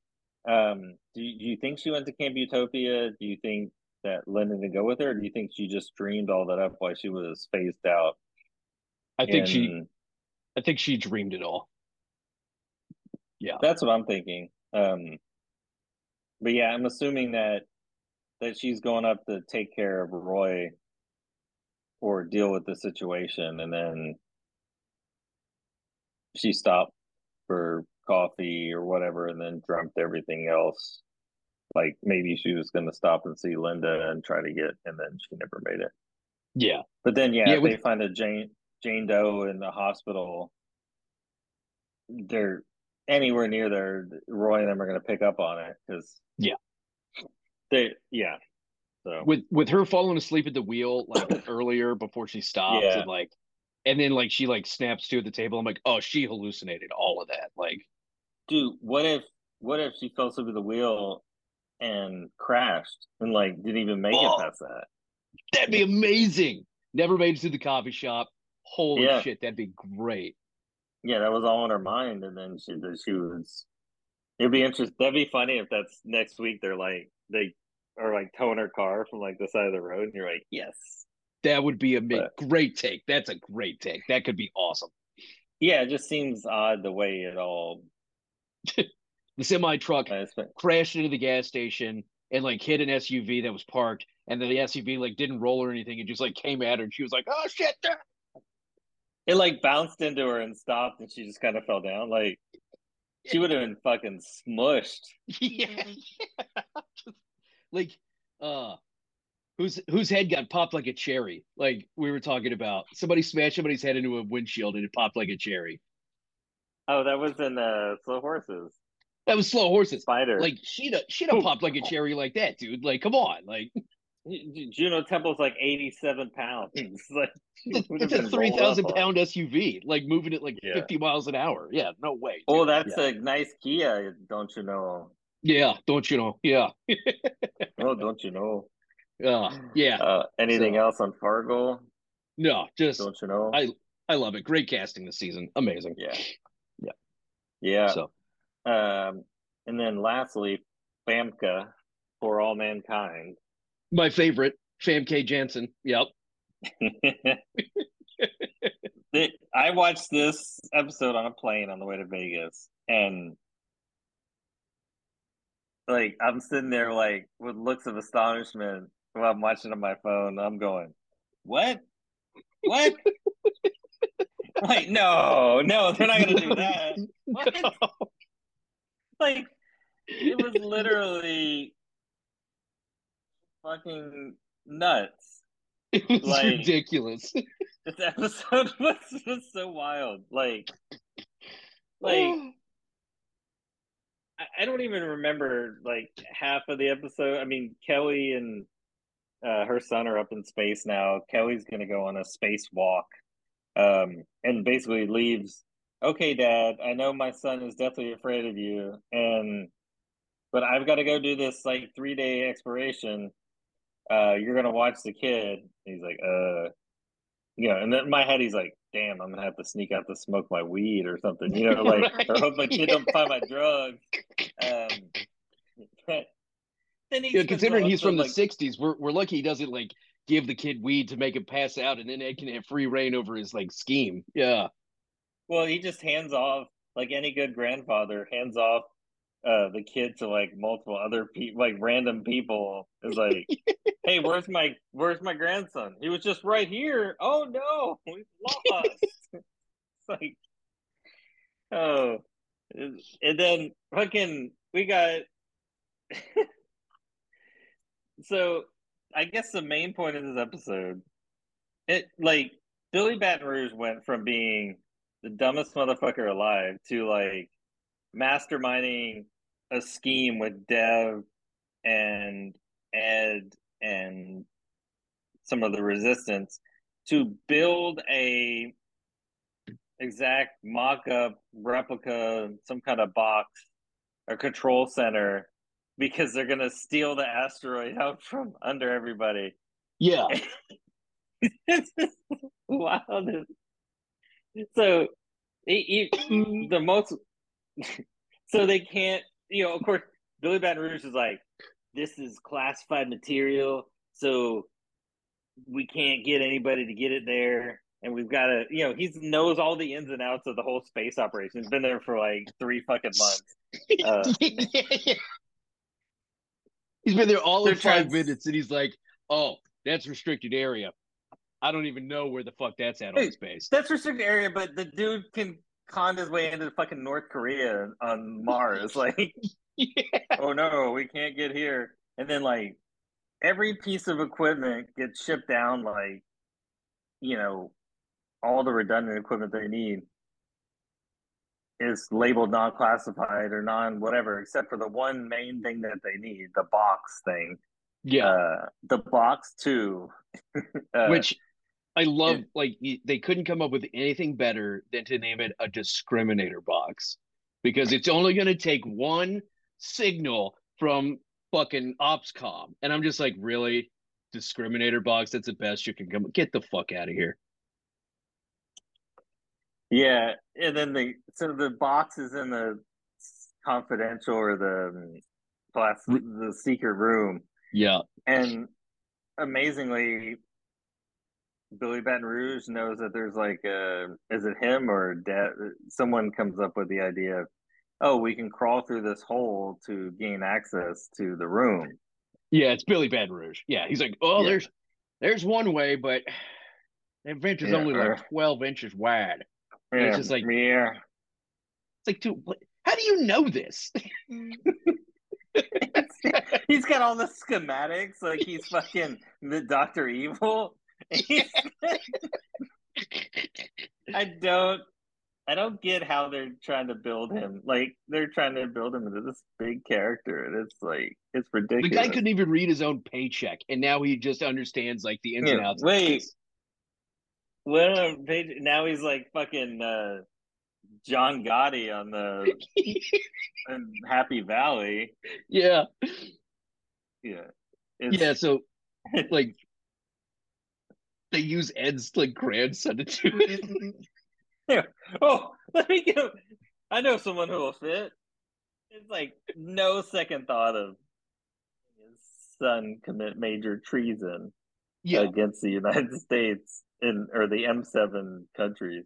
Speaker 2: Um, do you, do you think she went to Camp Utopia? Do you think that Linda didn't go with her? do you think she just dreamed all that up while she was phased out?
Speaker 1: I think she, I think she dreamed it all. Yeah,
Speaker 2: that's what I'm thinking. Um, but yeah, I'm assuming that that she's going up to take care of Roy or deal with the situation, and then she stopped for coffee or whatever and then dreamt everything else. Like maybe she was going to stop and see linda and try to get and then she never made it.
Speaker 1: Yeah.
Speaker 2: But then yeah, yeah they find a jane jane doe in the hospital they're anywhere near there roy and them are going to pick up on it because
Speaker 1: yeah
Speaker 2: they yeah so
Speaker 1: with with her falling asleep at the wheel like earlier before she stops yeah. and like and then like she like snaps to at the table i'm like oh she hallucinated all of that like
Speaker 2: dude, what if what if she fell asleep at the wheel and crashed and like didn't even make oh, it past that?
Speaker 1: That'd be amazing. Never made it to the coffee shop. Holy yeah. shit, that'd be great.
Speaker 2: Yeah, that was all in her mind, and then she she was. It'd be interesting. That'd be funny if that's next week. They're like they are like towing her car from like the side of the road, and you're like, yes.
Speaker 1: That would be a but, great take. That's a great take. That could be awesome.
Speaker 2: Yeah, it just seems odd the way it all
Speaker 1: the semi truck crashed into the gas station and like hit an SUV that was parked, and then the SUV like didn't roll or anything. It just like came at her, and she was like, "Oh shit!"
Speaker 2: It like bounced into her and stopped, and she just kind of fell down. Like she would have been fucking smushed.
Speaker 1: yeah, yeah. like uh whose whose head got popped like a cherry like we were talking about somebody smashed somebody's head into a windshield and it popped like a cherry
Speaker 2: oh that was in uh slow horses
Speaker 1: that was slow horses
Speaker 2: spider
Speaker 1: like she'd have, she'd have popped like a cherry like that dude like come on like
Speaker 2: juno temple's like 87 pounds like
Speaker 1: it's a 3000 pound suv like moving it like yeah. 50 miles an hour yeah no way
Speaker 2: dude. oh that's yeah. a nice kia don't you know
Speaker 1: yeah don't you know yeah
Speaker 2: oh don't you know
Speaker 1: uh, yeah.
Speaker 2: Uh, anything so, else on Fargo?
Speaker 1: No, just
Speaker 2: don't you know?
Speaker 1: I I love it. Great casting this season. Amazing.
Speaker 2: Yeah.
Speaker 1: Yeah.
Speaker 2: Yeah. So um and then lastly, Famke for all mankind.
Speaker 1: My favorite, Famke Janssen. Yep.
Speaker 2: I watched this episode on a plane on the way to Vegas and like I'm sitting there like with looks of astonishment while I'm watching on my phone. I'm going, what? What? like, no, no, they're not gonna do that. What? No. Like, it was literally fucking nuts.
Speaker 1: It was like, ridiculous.
Speaker 2: This episode was, was so wild. Like, like I don't even remember like half of the episode. I mean, Kelly and uh, her son are up in space now. Kelly's going to go on a space walk um, and basically leaves. Okay, Dad, I know my son is definitely afraid of you, and but I've got to go do this like three day exploration. Uh, you're gonna watch the kid. He's like, uh, you know, and then in my head, he's like, damn, I'm gonna have to sneak out to smoke my weed or something, you know, like right. or hope my kid don't find my drugs. Um,
Speaker 1: but then he yeah, considering he's from like, the '60s, we're we're lucky he doesn't like give the kid weed to make him pass out, and then Ed can have free reign over his like scheme. Yeah.
Speaker 2: Well, he just hands off like any good grandfather hands off uh the kid to like multiple other people like random people is like hey where's my where's my grandson? He was just right here. Oh no we lost. It's like oh and then fucking we got so i guess the main point of this episode it like billy baton rouge went from being the dumbest motherfucker alive to like masterminding a scheme with Dev and Ed and some of the resistance to build a exact mock-up replica some kind of box a control center because they're going to steal the asteroid out from under everybody.
Speaker 1: Yeah.
Speaker 2: Wow so it, it, mm-hmm. the most so they can't you know, of course, Billy Baton Rouge is like, this is classified material, so we can't get anybody to get it there. And we've got to, you know, he knows all the ins and outs of the whole space operation. He's been there for like three fucking months. Uh, yeah, yeah.
Speaker 1: He's been there all in five minutes, and he's like, "Oh, that's restricted area. I don't even know where the fuck that's at on space.
Speaker 2: That's restricted area, but the dude can conned his way into fucking North Korea on Mars. Like, yeah. oh no, we can't get here. And then like every piece of equipment gets shipped down. Like, you know, all the redundant equipment they need is labeled non-classified or non-whatever, except for the one main thing that they need, the box thing.
Speaker 1: Yeah,
Speaker 2: uh, the box too.
Speaker 1: uh, Which I love like they couldn't come up with anything better than to name it a discriminator box because it's only going to take one signal from fucking OPSCOM, and I'm just like, really, discriminator box? That's the best you can come. Get the fuck out of here.
Speaker 2: Yeah, and then the so the box is in the confidential or the um, class the secret room.
Speaker 1: Yeah,
Speaker 2: and amazingly Billy Baton Rouge knows that there's like a is it him or dad? Someone comes up with the idea of, oh, we can crawl through this hole to gain access to the room.
Speaker 1: Yeah, it's Billy Baton Rouge. Yeah, he's like, oh,
Speaker 2: Yeah.
Speaker 1: there's there's one way, but the vent is
Speaker 2: Yeah,
Speaker 1: only
Speaker 2: uh,
Speaker 1: like twelve inches wide. Yeah, it's just like-
Speaker 2: yeah.
Speaker 1: It's like, dude, what, how do you know this?
Speaker 2: he's got all the schematics, like he's fucking the Doctor Evil. I don't, I don't get how they're trying to build him. Like they're trying to build him into this big character, and it's like it's ridiculous.
Speaker 1: the guy couldn't even read his own paycheck, and now he just understands like the ins and outs.
Speaker 2: wait. Well, they, now he's like fucking uh, John Gotti on the Happy Valley.
Speaker 1: yeah,
Speaker 2: Yeah, it's,
Speaker 1: yeah. So like, they use Ed's like grandson to do it.
Speaker 2: Oh, let me go. I know someone who will fit. It's like no second thought of his son commit major treason
Speaker 1: yeah,
Speaker 2: against the United States in or the M7 countries.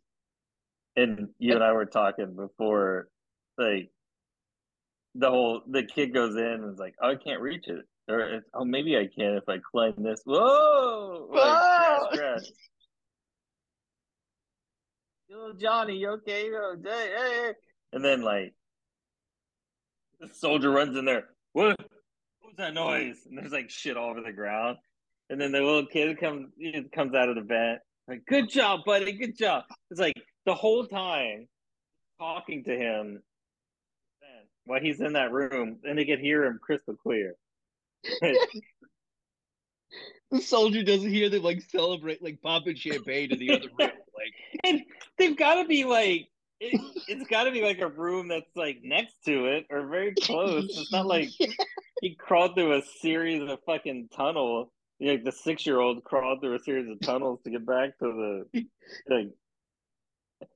Speaker 2: And you and I were talking before, like the whole the kid goes in and is like, oh, I can't reach it. Or it's, oh, maybe I can if I climb this. Whoa! Like,
Speaker 1: Whoa!
Speaker 2: crash, crash. Yo, Johnny, you okay? Yo, hey, hey. And then like the soldier runs in there. What? What was that noise? And there's like shit all over the ground. And then the little kid comes comes out of the vent. Like, good job, buddy. Good job. It's like the whole time talking to him while he's in that room, and they could hear him crystal clear.
Speaker 1: the soldier doesn't hear them like celebrate, like popping champagne in the other room. Like,
Speaker 2: and they've got to be like it, it's got to be like a room that's like next to it or very close. It's not like he crawled through a series of fucking tunnels. Like the six year old crawled through a series of tunnels to get back to the like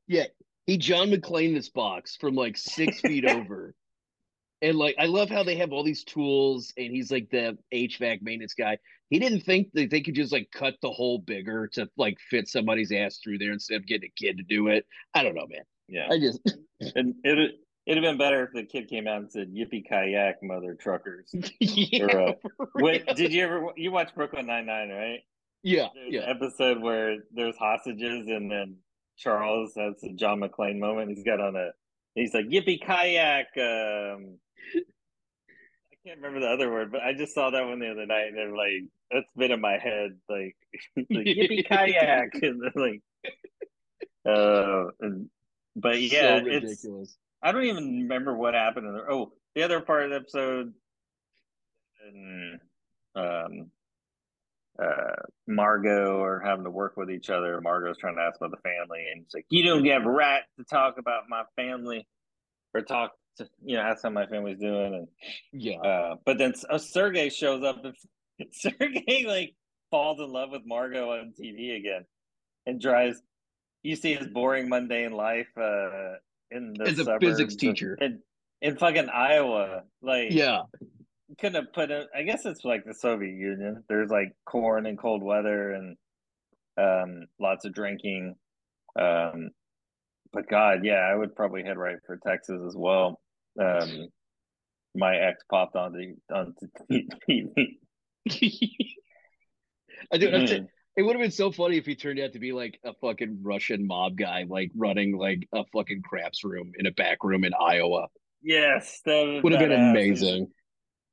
Speaker 1: yeah, he John McClane this box from like six feet over. And like I love how they have all these tools and he's like the HVAC maintenance guy. He didn't think that they could just like cut the hole bigger to like fit somebody's ass through there instead of getting a kid to do it. I don't know, man.
Speaker 2: yeah.
Speaker 1: I just
Speaker 2: And it it'd have been better if the kid came out and said "Yippee kayak, mother truckers."
Speaker 1: yeah,
Speaker 2: Or, uh,
Speaker 1: real.
Speaker 2: did you ever you watch Brooklyn Nine Nine, right?
Speaker 1: yeah,
Speaker 2: There's
Speaker 1: yeah.
Speaker 2: episode where there's hostages and then Charles has a John McClane moment. He's got on a he's like yippee kayak. Um, I can't remember the other word, but I just saw that one the other night and they're like that's been in my head like, like yippee kayak and like uh and, but yeah
Speaker 1: so
Speaker 2: it's
Speaker 1: ridiculous.
Speaker 2: I don't even remember what happened in the oh the other part of the episode and um uh Margot are having to work with each other. Margot's trying to ask about the family and it's like, You don't have a right to talk about my family or talk to you know, ask how my family's doing and
Speaker 1: Yeah.
Speaker 2: uh but then uh, Sergey shows up and Sergey like falls in love with Margot on TV again and drives you see his boring mundane life uh in the
Speaker 1: As a physics teacher.
Speaker 2: in, in fucking Iowa like
Speaker 1: Yeah.
Speaker 2: couldn't have put it I guess it's like the Soviet Union there's like corn and cold weather and um lots of drinking um but god yeah I would probably head right for Texas as well um my ex popped onto onto TV
Speaker 1: I do.
Speaker 2: Mhm.
Speaker 1: It would have been so funny if he turned out to be like a fucking Russian mob guy, like running like a fucking craps room in a back room in Iowa.
Speaker 2: yes that
Speaker 1: Would have been amazing.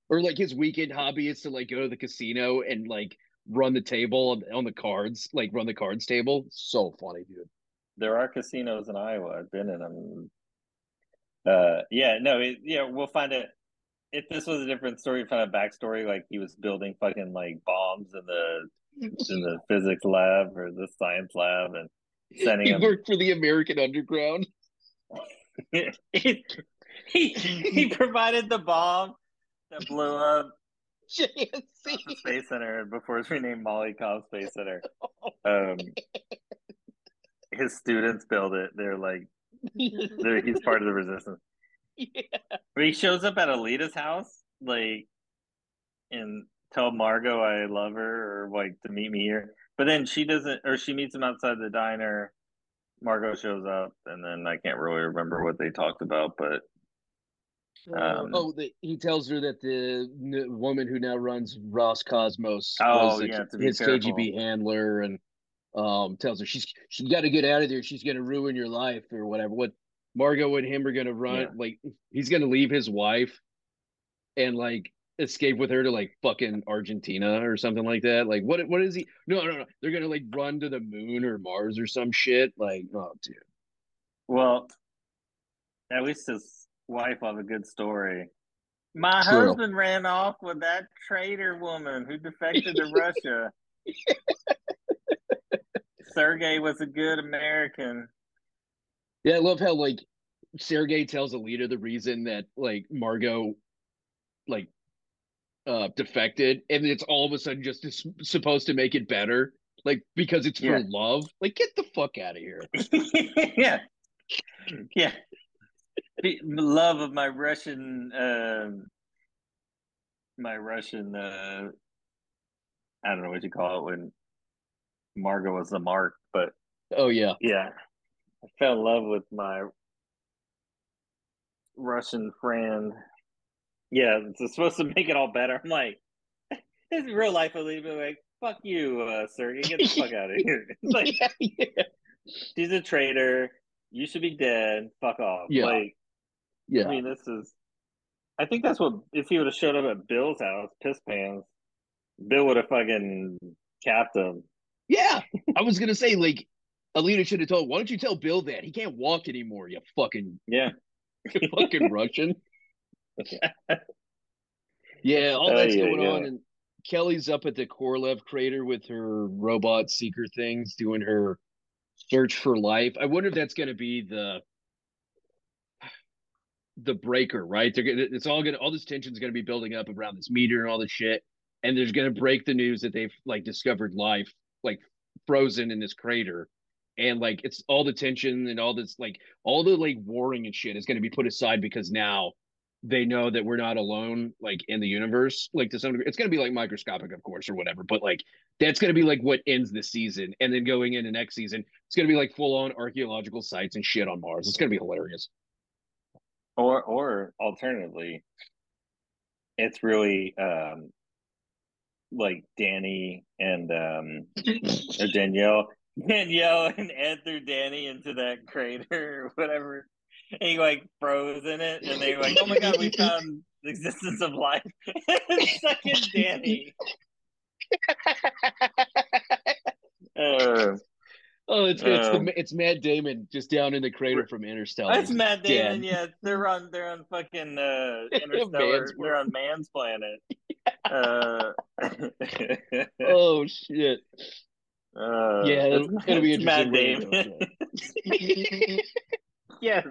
Speaker 1: Or like his weekend hobby is to like go to the casino and like run the table on, on the cards, like run the cards table. So funny, dude.
Speaker 2: There are casinos in Iowa. I've been in them. Uh, yeah, no, it, yeah, we'll find it. If this was a different story, find a backstory, like he was building fucking like bombs in the in the physics lab or the science lab, and sending
Speaker 1: He
Speaker 2: him.
Speaker 1: worked for the American Underground.
Speaker 2: he, he he provided the bomb that blew up the
Speaker 1: JSC.
Speaker 2: Space Center before it's renamed Molly Cobb Space Center. Um, his students build it. They're like, they're, he's part of the resistance.
Speaker 1: yeah.
Speaker 2: But he shows up at Aleida's house, like, and tell Margot I love her or like to meet me here. But then she doesn't, or she meets him outside the diner. Margot shows up, and then I can't really remember what they talked about, but Um,
Speaker 1: oh, the, he tells her that the n- woman who now runs Roscosmos
Speaker 2: Oh,
Speaker 1: was a-
Speaker 2: yeah, to
Speaker 1: his
Speaker 2: careful.
Speaker 1: KGB handler, and um, tells her she's she got to get out of there. She's gonna ruin your life or whatever. What Margot and him are gonna run
Speaker 2: Yeah.
Speaker 1: like he's gonna leave his wife and like escape with her to like fucking Argentina or something like that. Like what what is he? No, no, no. They're gonna like run to the moon or Mars or some shit. Like oh dude.
Speaker 2: Well, at least his wife will have a good story. My
Speaker 1: True.
Speaker 2: husband ran off with that traitor woman who defected to Russia. Sergey was a good American.
Speaker 1: Yeah, I love how like Sergey tells Aleida the reason that like Margot like uh defected and it's all of a sudden just supposed to make it better like because it's
Speaker 2: Yeah.
Speaker 1: for love like get the fuck out of here
Speaker 2: yeah, yeah. The love of my Russian, um my Russian. Uh, I don't know what you call it when Margot was the mark, but
Speaker 1: oh yeah
Speaker 2: yeah, I fell in love with my Russian friend. Yeah, it's supposed to make it all better. I'm like, this is real life. I'll be like, fuck you, uh, Sergey, get the fuck out of here. It's like
Speaker 1: yeah, yeah
Speaker 2: she's a traitor. You should be dead. Fuck off.
Speaker 1: Yeah.
Speaker 2: Like,
Speaker 1: yeah
Speaker 2: I mean, this is. I think that's what if he would have showed up at Bill's house, piss pants, Bill would have fucking capped him.
Speaker 1: Yeah I was gonna say like Alina should have told why don't you tell Bill that he can't walk anymore you fucking
Speaker 2: Yeah.
Speaker 1: you fucking Russian yeah all
Speaker 2: Oh,
Speaker 1: that's
Speaker 2: yeah,
Speaker 1: going
Speaker 2: yeah.
Speaker 1: on and Kelly's up at the Korolev crater with her robot seeker things doing her search for life. I wonder if that's going to be the the breaker, right? They're gonna, it's all gonna all this tension's going to be building up around this meter and all this shit, and there's going to break the news that they've like discovered life like frozen in this crater, and like it's all the tension and all this like all the like warring and shit is going to be put aside because now they know that we're not alone like in the universe like to some degree. It's going to be like microscopic of course or whatever but like that's going to be like what ends the season. And then going into next season it's going to be like full on archaeological sites and shit on mars. It's going to be hilarious.
Speaker 2: Or or alternatively, it's really um like Danny and um or Danielle Danielle and Ed threw Danny into that crater or whatever. And he like froze in it and they were like, Oh my god, we found the existence of life. Second Danny. Uh,
Speaker 1: oh it's it's
Speaker 2: Um,
Speaker 1: the it's matt damon just down in the crater from interstellar
Speaker 2: that's Matt Damon,
Speaker 1: dead.
Speaker 2: yeah. They're on they're on fucking uh Interstellar.
Speaker 1: Man's
Speaker 2: they're on Man's planet. Uh,
Speaker 1: oh shit
Speaker 2: Uh,
Speaker 1: yeah
Speaker 2: it's-
Speaker 1: it's going to be
Speaker 2: it's Matt Damon. yes.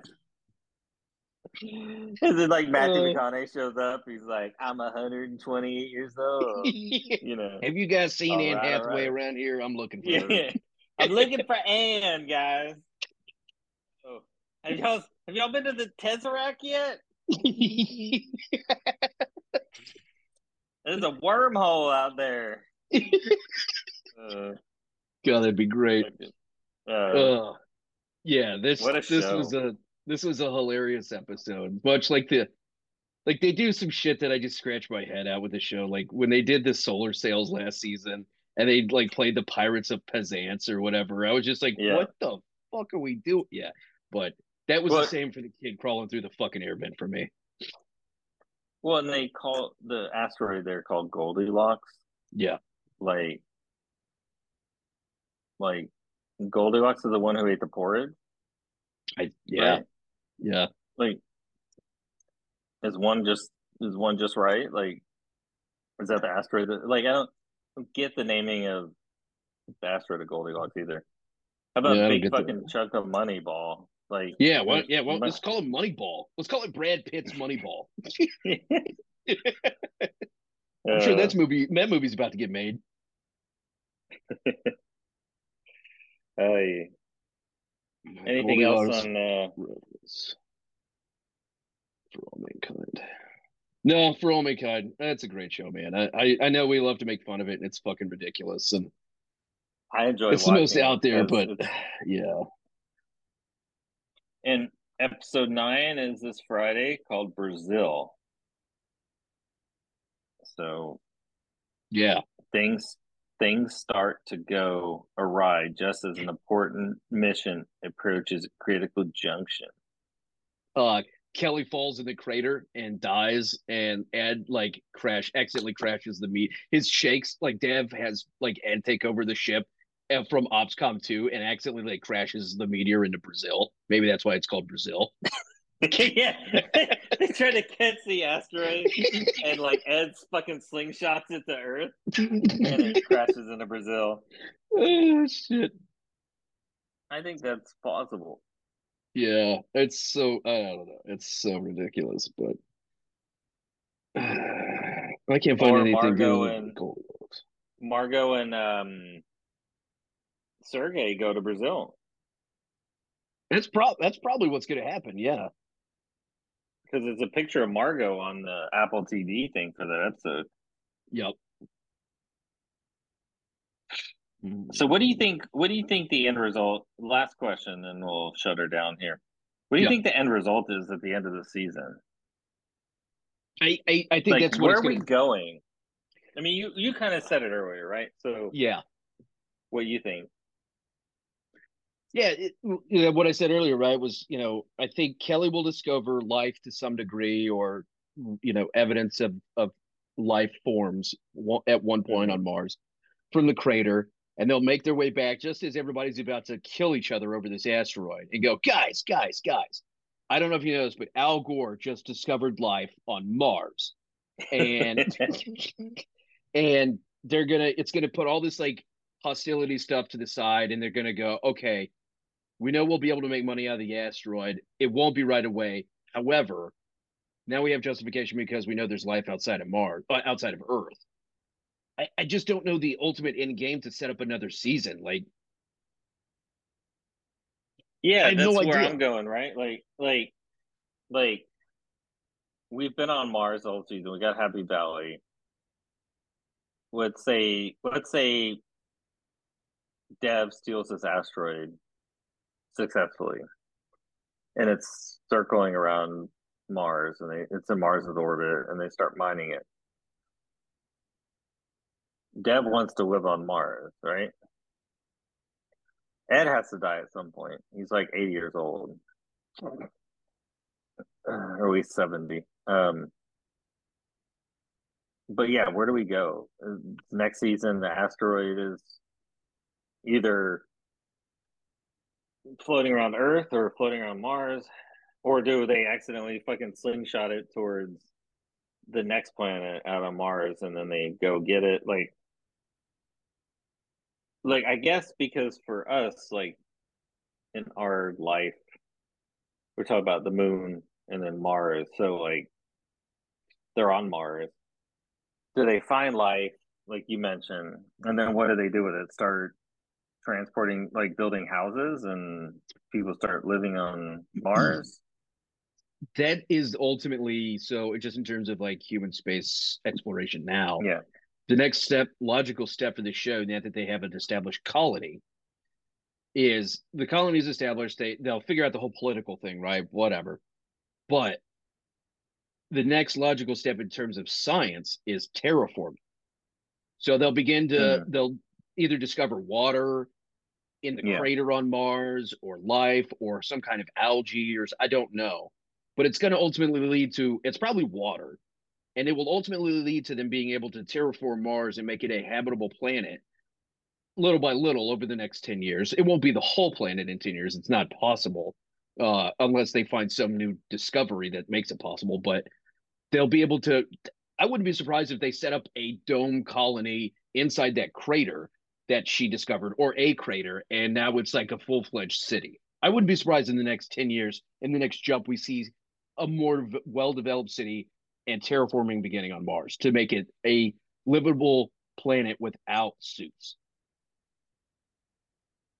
Speaker 2: Is it like Matthew
Speaker 1: Uh.
Speaker 2: McConaughey shows up? He's like, "I'm 128 years old."
Speaker 1: yeah.
Speaker 2: You know.
Speaker 1: have you guys seen
Speaker 2: All
Speaker 1: anne
Speaker 2: right,
Speaker 1: hathaway
Speaker 2: right.
Speaker 1: around here i'm looking for her
Speaker 2: Yeah, I'm looking for Anne, guys. Oh, have y'all have y'all been to the Tesseract yet? There's a wormhole out there. Uh,
Speaker 1: God, that'd be great.
Speaker 2: uh,
Speaker 1: Uh, yeah, this this
Speaker 2: show.
Speaker 1: was a this was a hilarious episode. Much like the like they do some shit that I just scratch my head out with the show. Like when they did the solar sails last season and they like played the Pirates of Penzance or whatever. I was just like,
Speaker 2: Yeah.
Speaker 1: what the fuck are we doing? Yeah, but that was
Speaker 2: Well-
Speaker 1: the same for the kid crawling through the fucking air vent for me.
Speaker 2: well, and they call the asteroid there called Goldilocks.
Speaker 1: Yeah,
Speaker 2: Like, like Goldilocks is the one who ate the porridge.
Speaker 1: I yeah
Speaker 2: right?
Speaker 1: yeah.
Speaker 2: Like, is one just is one just right? Like, is that the asteroid? That, like, I don't get the naming of asteroid of Goldilocks either. How about
Speaker 1: Yeah,
Speaker 2: big
Speaker 1: the-
Speaker 2: fucking chunk of money ball? Like,
Speaker 1: Yeah, well, yeah, well, let's call it Moneyball. Let's call it Brad Pitt's Moneyball. I'm sure
Speaker 2: Uh,
Speaker 1: that's movie. That movie's about to get made.
Speaker 2: oh, yeah. Anything else on? Uh,
Speaker 1: for all mankind. No, for all mankind. That's a great show, man. I, I I know we love to make fun of it, and it's fucking ridiculous, and
Speaker 2: I enjoy.
Speaker 1: it's the most
Speaker 2: it
Speaker 1: out there. But yeah,
Speaker 2: and episode nine is this Friday called Brazil. So
Speaker 1: yeah,
Speaker 2: things things start to go awry just as an important mission approaches a critical junction.
Speaker 1: Uh Kelly falls in the crater and dies, and Ed like crash accidentally crashes the meat. His shakes like Dev has like Ed take over the ship uh, from OPSCOM 2 and accidentally like crashes the meteor into Brazil. Maybe that's why it's called Brazil.
Speaker 2: yeah, they try to catch the asteroid, and like Ed's fucking slingshots it to Earth, and it crashes into Brazil.
Speaker 1: Oh shit!
Speaker 2: I think that's possible.
Speaker 1: Yeah, it's so I don't know. It's so ridiculous, but I can't find or anything Margo good. And,
Speaker 2: Margot and um, Sergey go to Brazil.
Speaker 1: That's pro- that's probably what's going to happen. Yeah,
Speaker 2: because it's a picture of Margot on the Apple TV thing for that episode.
Speaker 1: Yep.
Speaker 2: So what do you think what do you think the end result last question and we'll shut her down here. What do you yep. think the end result is at the end of the season?
Speaker 1: I I, I think like, that's
Speaker 2: where are gonna... we going? I mean you you kind of said it earlier, right? So
Speaker 1: Yeah.
Speaker 2: What do you think?
Speaker 1: Yeah, it, you know, what I said earlier, right, was you know I think Kelly will discover life to some degree, or you know evidence of of life forms at one point on mm-hmm. Mars from the crater, and they'll make their way back just as everybody's about to kill each other over this asteroid, and go, guys, guys, guys. I don't know if you know this, but Al Gore just discovered life on Mars, and and they're gonna it's gonna put all this like hostility stuff to the side, and they're gonna go, okay, we know we'll be able to make money out of the asteroid. It won't be right away. However, now we have justification because we know there's life outside of Mars, uh, outside of Earth. I, I just don't know the ultimate end game to set up another season. Like,
Speaker 2: yeah, that's no where. I'm going. Right, like, like, like, we've been on Mars all season. We got Happy Valley. Let's say, let's say, Dev steals this asteroid successfully, and it's circling around Mars, and they, it's in Mars's orbit, and they start mining it. Dev wants to live on Mars, right? Ed has to die at some point. He's like 80 years old, or at least 70. Um, but yeah, where do we go? Next season, the asteroid is either floating around Earth or floating around Mars, or do they accidentally fucking slingshot it towards the next planet out on Mars and then they go get it? Like, like I guess because for us, like in our life, we're talking about the moon and then Mars. So like they're on Mars. Do they find life, like you mentioned, and then what do they do with it? Start transporting like building houses and people start living on Mars?
Speaker 1: That is ultimately so just in terms of like human space exploration now.
Speaker 2: Yeah.
Speaker 1: The next step, logical step for the show, now that they have an established colony, is the colony is established, they they'll figure out the whole political thing, right? Whatever. But the next logical step in terms of science is terraforming. So they'll begin to mm. they'll either discover water in the yeah. crater on Mars or life or some kind of algae or I don't know. But it's going to ultimately lead to it's probably water. And it will ultimately lead to them being able to terraform Mars and make it a habitable planet little by little over the next 10 years. It won't be the whole planet in 10 years. It's not possible uh, unless they find some new discovery that makes it possible. But they'll be able to. I wouldn't be surprised if they set up a dome colony inside that crater that she discovered or a crater and now it's like a full-fledged city i wouldn't be surprised in the next 10 years in the next jump we see a more well-developed city and terraforming beginning on mars to make it a livable planet without suits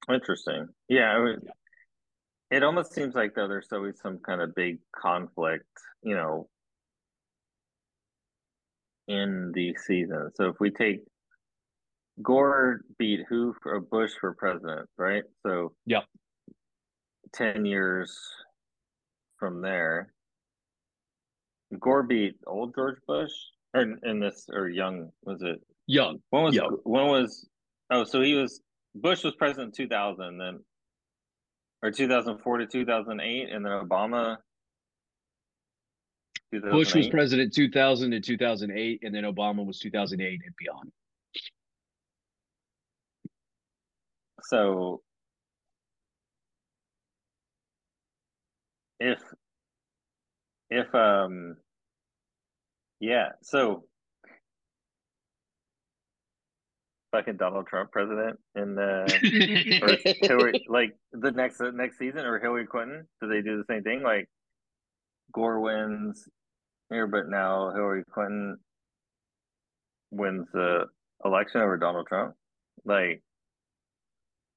Speaker 2: interesting yeah, it, yeah. it almost seems like though there's always some kind of big conflict you know in the season so if we take Gore beat who for Bush for president, right? So
Speaker 1: yeah,
Speaker 2: ten years from there. Gore beat old George Bush, or in this, or young was it?
Speaker 1: Young.
Speaker 2: When was
Speaker 1: Young.
Speaker 2: when was? Oh, so he was Bush was president two thousand, then or two thousand four to two thousand eight, and then Obama.
Speaker 1: Bush was president 2000 to 2008, and then Obama was 2008 and beyond.
Speaker 2: So if if um yeah, so fucking Donald Trump president in the or Hillary like the next next season or Hillary Clinton? Do they do the same thing? Like Gore wins here, but now Hillary Clinton wins the election over Donald Trump. Like,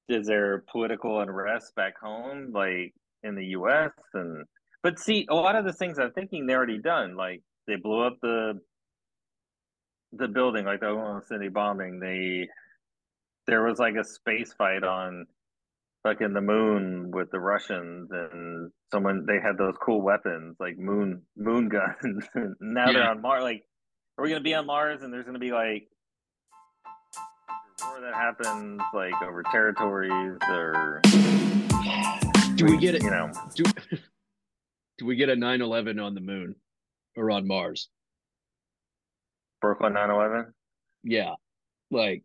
Speaker 2: is there political unrest back home, like in the U.S. and? But see, a lot of the things I'm thinking they already done. Like they blew up the the building, like the Oklahoma City bombing. They there was like a space fight on fucking the moon with the Russians and someone they had those cool weapons like moon moon guns. now they're on Mars. Like, are we gonna be on Mars and there's gonna be like war that happens like over territories or
Speaker 1: Do we get it?
Speaker 2: You know,
Speaker 1: Do, do we get a 9/11 on the moon or on Mars?
Speaker 2: Brooklyn 9/11.
Speaker 1: Yeah, like,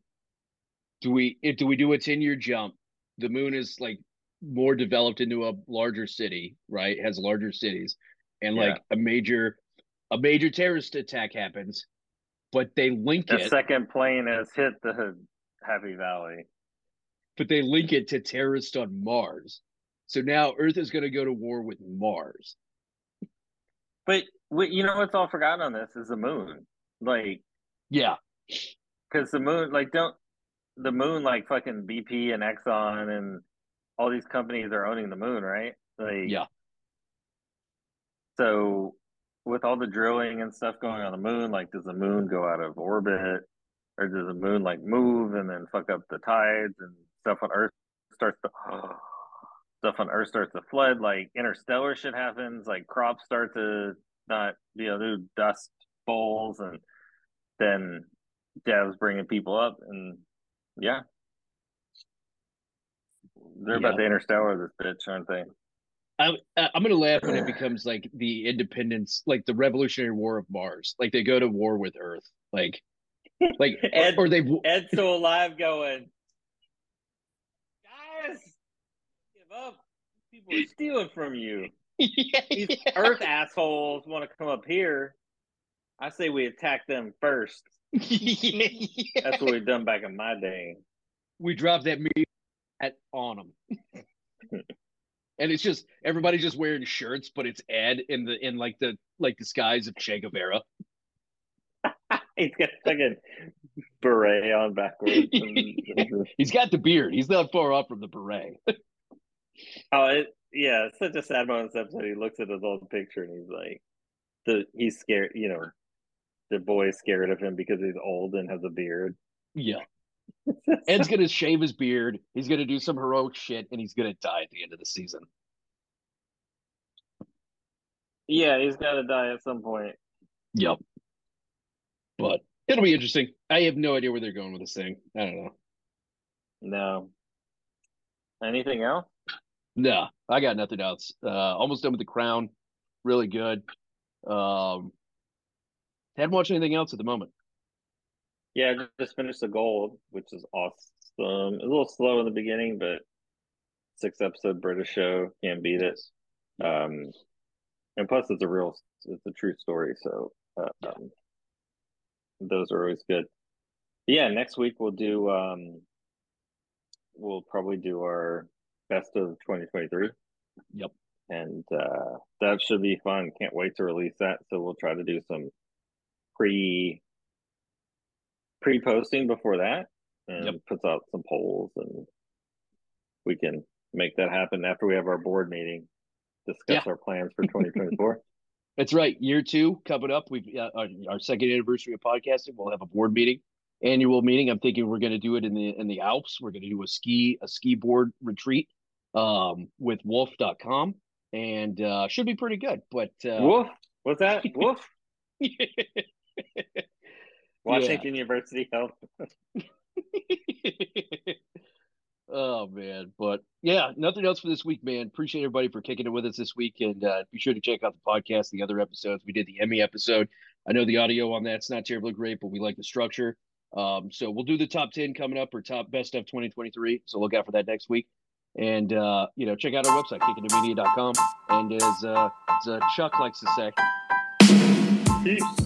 Speaker 1: do we if do we do a 10 year jump? The moon is like more developed into a larger city, right? Has larger cities, and like a major a major terrorist attack happens, but they link it.
Speaker 2: The second plane has hit the Happy Valley.
Speaker 1: but they link it to terrorists on Mars. So now Earth is going to go to war with Mars.
Speaker 2: But you know what's all forgotten on this is the moon. Like,
Speaker 1: Yeah,
Speaker 2: because the moon, like, don't the moon, like, fucking BP and Exxon and all these companies are owning the moon, right? Like,
Speaker 1: yeah,
Speaker 2: So, with all the drilling and stuff going on the moon, like, does the moon go out of orbit, or does the moon like move and then fuck up the tides and stuff on Earth starts to stuff on Earth starts to flood? Like interstellar shit happens, like crops start to not you know do dust bowls, and then Dev's bringing people up, and yeah. They're about
Speaker 1: Yeah.
Speaker 2: to interstellar this bitch, aren't they?
Speaker 1: I, I'm to laugh when it becomes like the independence, like the Revolutionary War of Mars. Like they go to war with Earth, like, like,
Speaker 2: Ed-
Speaker 1: or they
Speaker 2: Ed's still alive going, guys, give up. People are stealing from you.
Speaker 1: yeah,
Speaker 2: These
Speaker 1: yeah.
Speaker 2: Earth assholes want to come up here. I say we attack them first.
Speaker 1: Yeah, yeah.
Speaker 2: That's what we've done back in my day.
Speaker 1: we drop that meat at on them. and it's just everybody just wearing shirts, but it's Ed in the in like the like the skies of Che Guevara.
Speaker 2: He's got fucking beret on backwards.
Speaker 1: He's got the beard. He's not far off from the beret.
Speaker 2: Oh, it, yeah, it's such a sad moment in this episode. He looks at his old picture and he's like, the he's scared. You know, the boy's scared of him because he's old and has a beard.
Speaker 1: Yeah. Ed's gonna shave his beard. He's gonna do some heroic shit, and he's gonna die at the end of the season.
Speaker 2: yeah, he's to die at some point.
Speaker 1: Yep. But it'll be interesting. I have no idea where they're going with this thing. I don't know.
Speaker 2: No. Anything else?
Speaker 1: No, I got nothing else. Uh, almost done with the Crown. Really good. Um, haven't watched anything else at the moment.
Speaker 2: Yeah, I just finished the gold, which is awesome. A little slow in the beginning, but six episode British show can't beat it. Um, and plus, it's a real, it's a true story. So, uh,
Speaker 1: Yeah.
Speaker 2: um, those are always good. Yeah, next week we'll do. Um, we'll probably do our best of 2023.
Speaker 1: Yep.
Speaker 2: And uh, that should be fun. Can't wait to release that. So we'll try to do some pre pre posting before that, and
Speaker 1: Yep.
Speaker 2: puts out some polls, and we can make that happen after we have our board meeting. Discuss
Speaker 1: Yeah.
Speaker 2: our plans for 2024.
Speaker 1: That's right. Year two coming up. We've uh, our, our second anniversary of podcasting. We'll have a board meeting, annual meeting. I'm thinking we're going to do it in the in the Alps. We're going to do a ski a ski board retreat um, with Wolf.com. and uh, should be pretty good. But uh,
Speaker 2: woof, what's that? Wolf, Washington yeah. University Health.
Speaker 1: oh man, but yeah, nothing else for this week, man. Appreciate everybody for kicking it with us this week, and uh, be sure to check out the podcast, the other episodes. We did the Emmy episode. I know the audio on that's not terribly great, but we like the structure. Um, so we'll do the top ten coming up or top best of 2023. So look out for that next week. And uh, you know, check out our website, kickingitmedia.com. And as uh, as uh, Chuck likes to say,
Speaker 2: peace.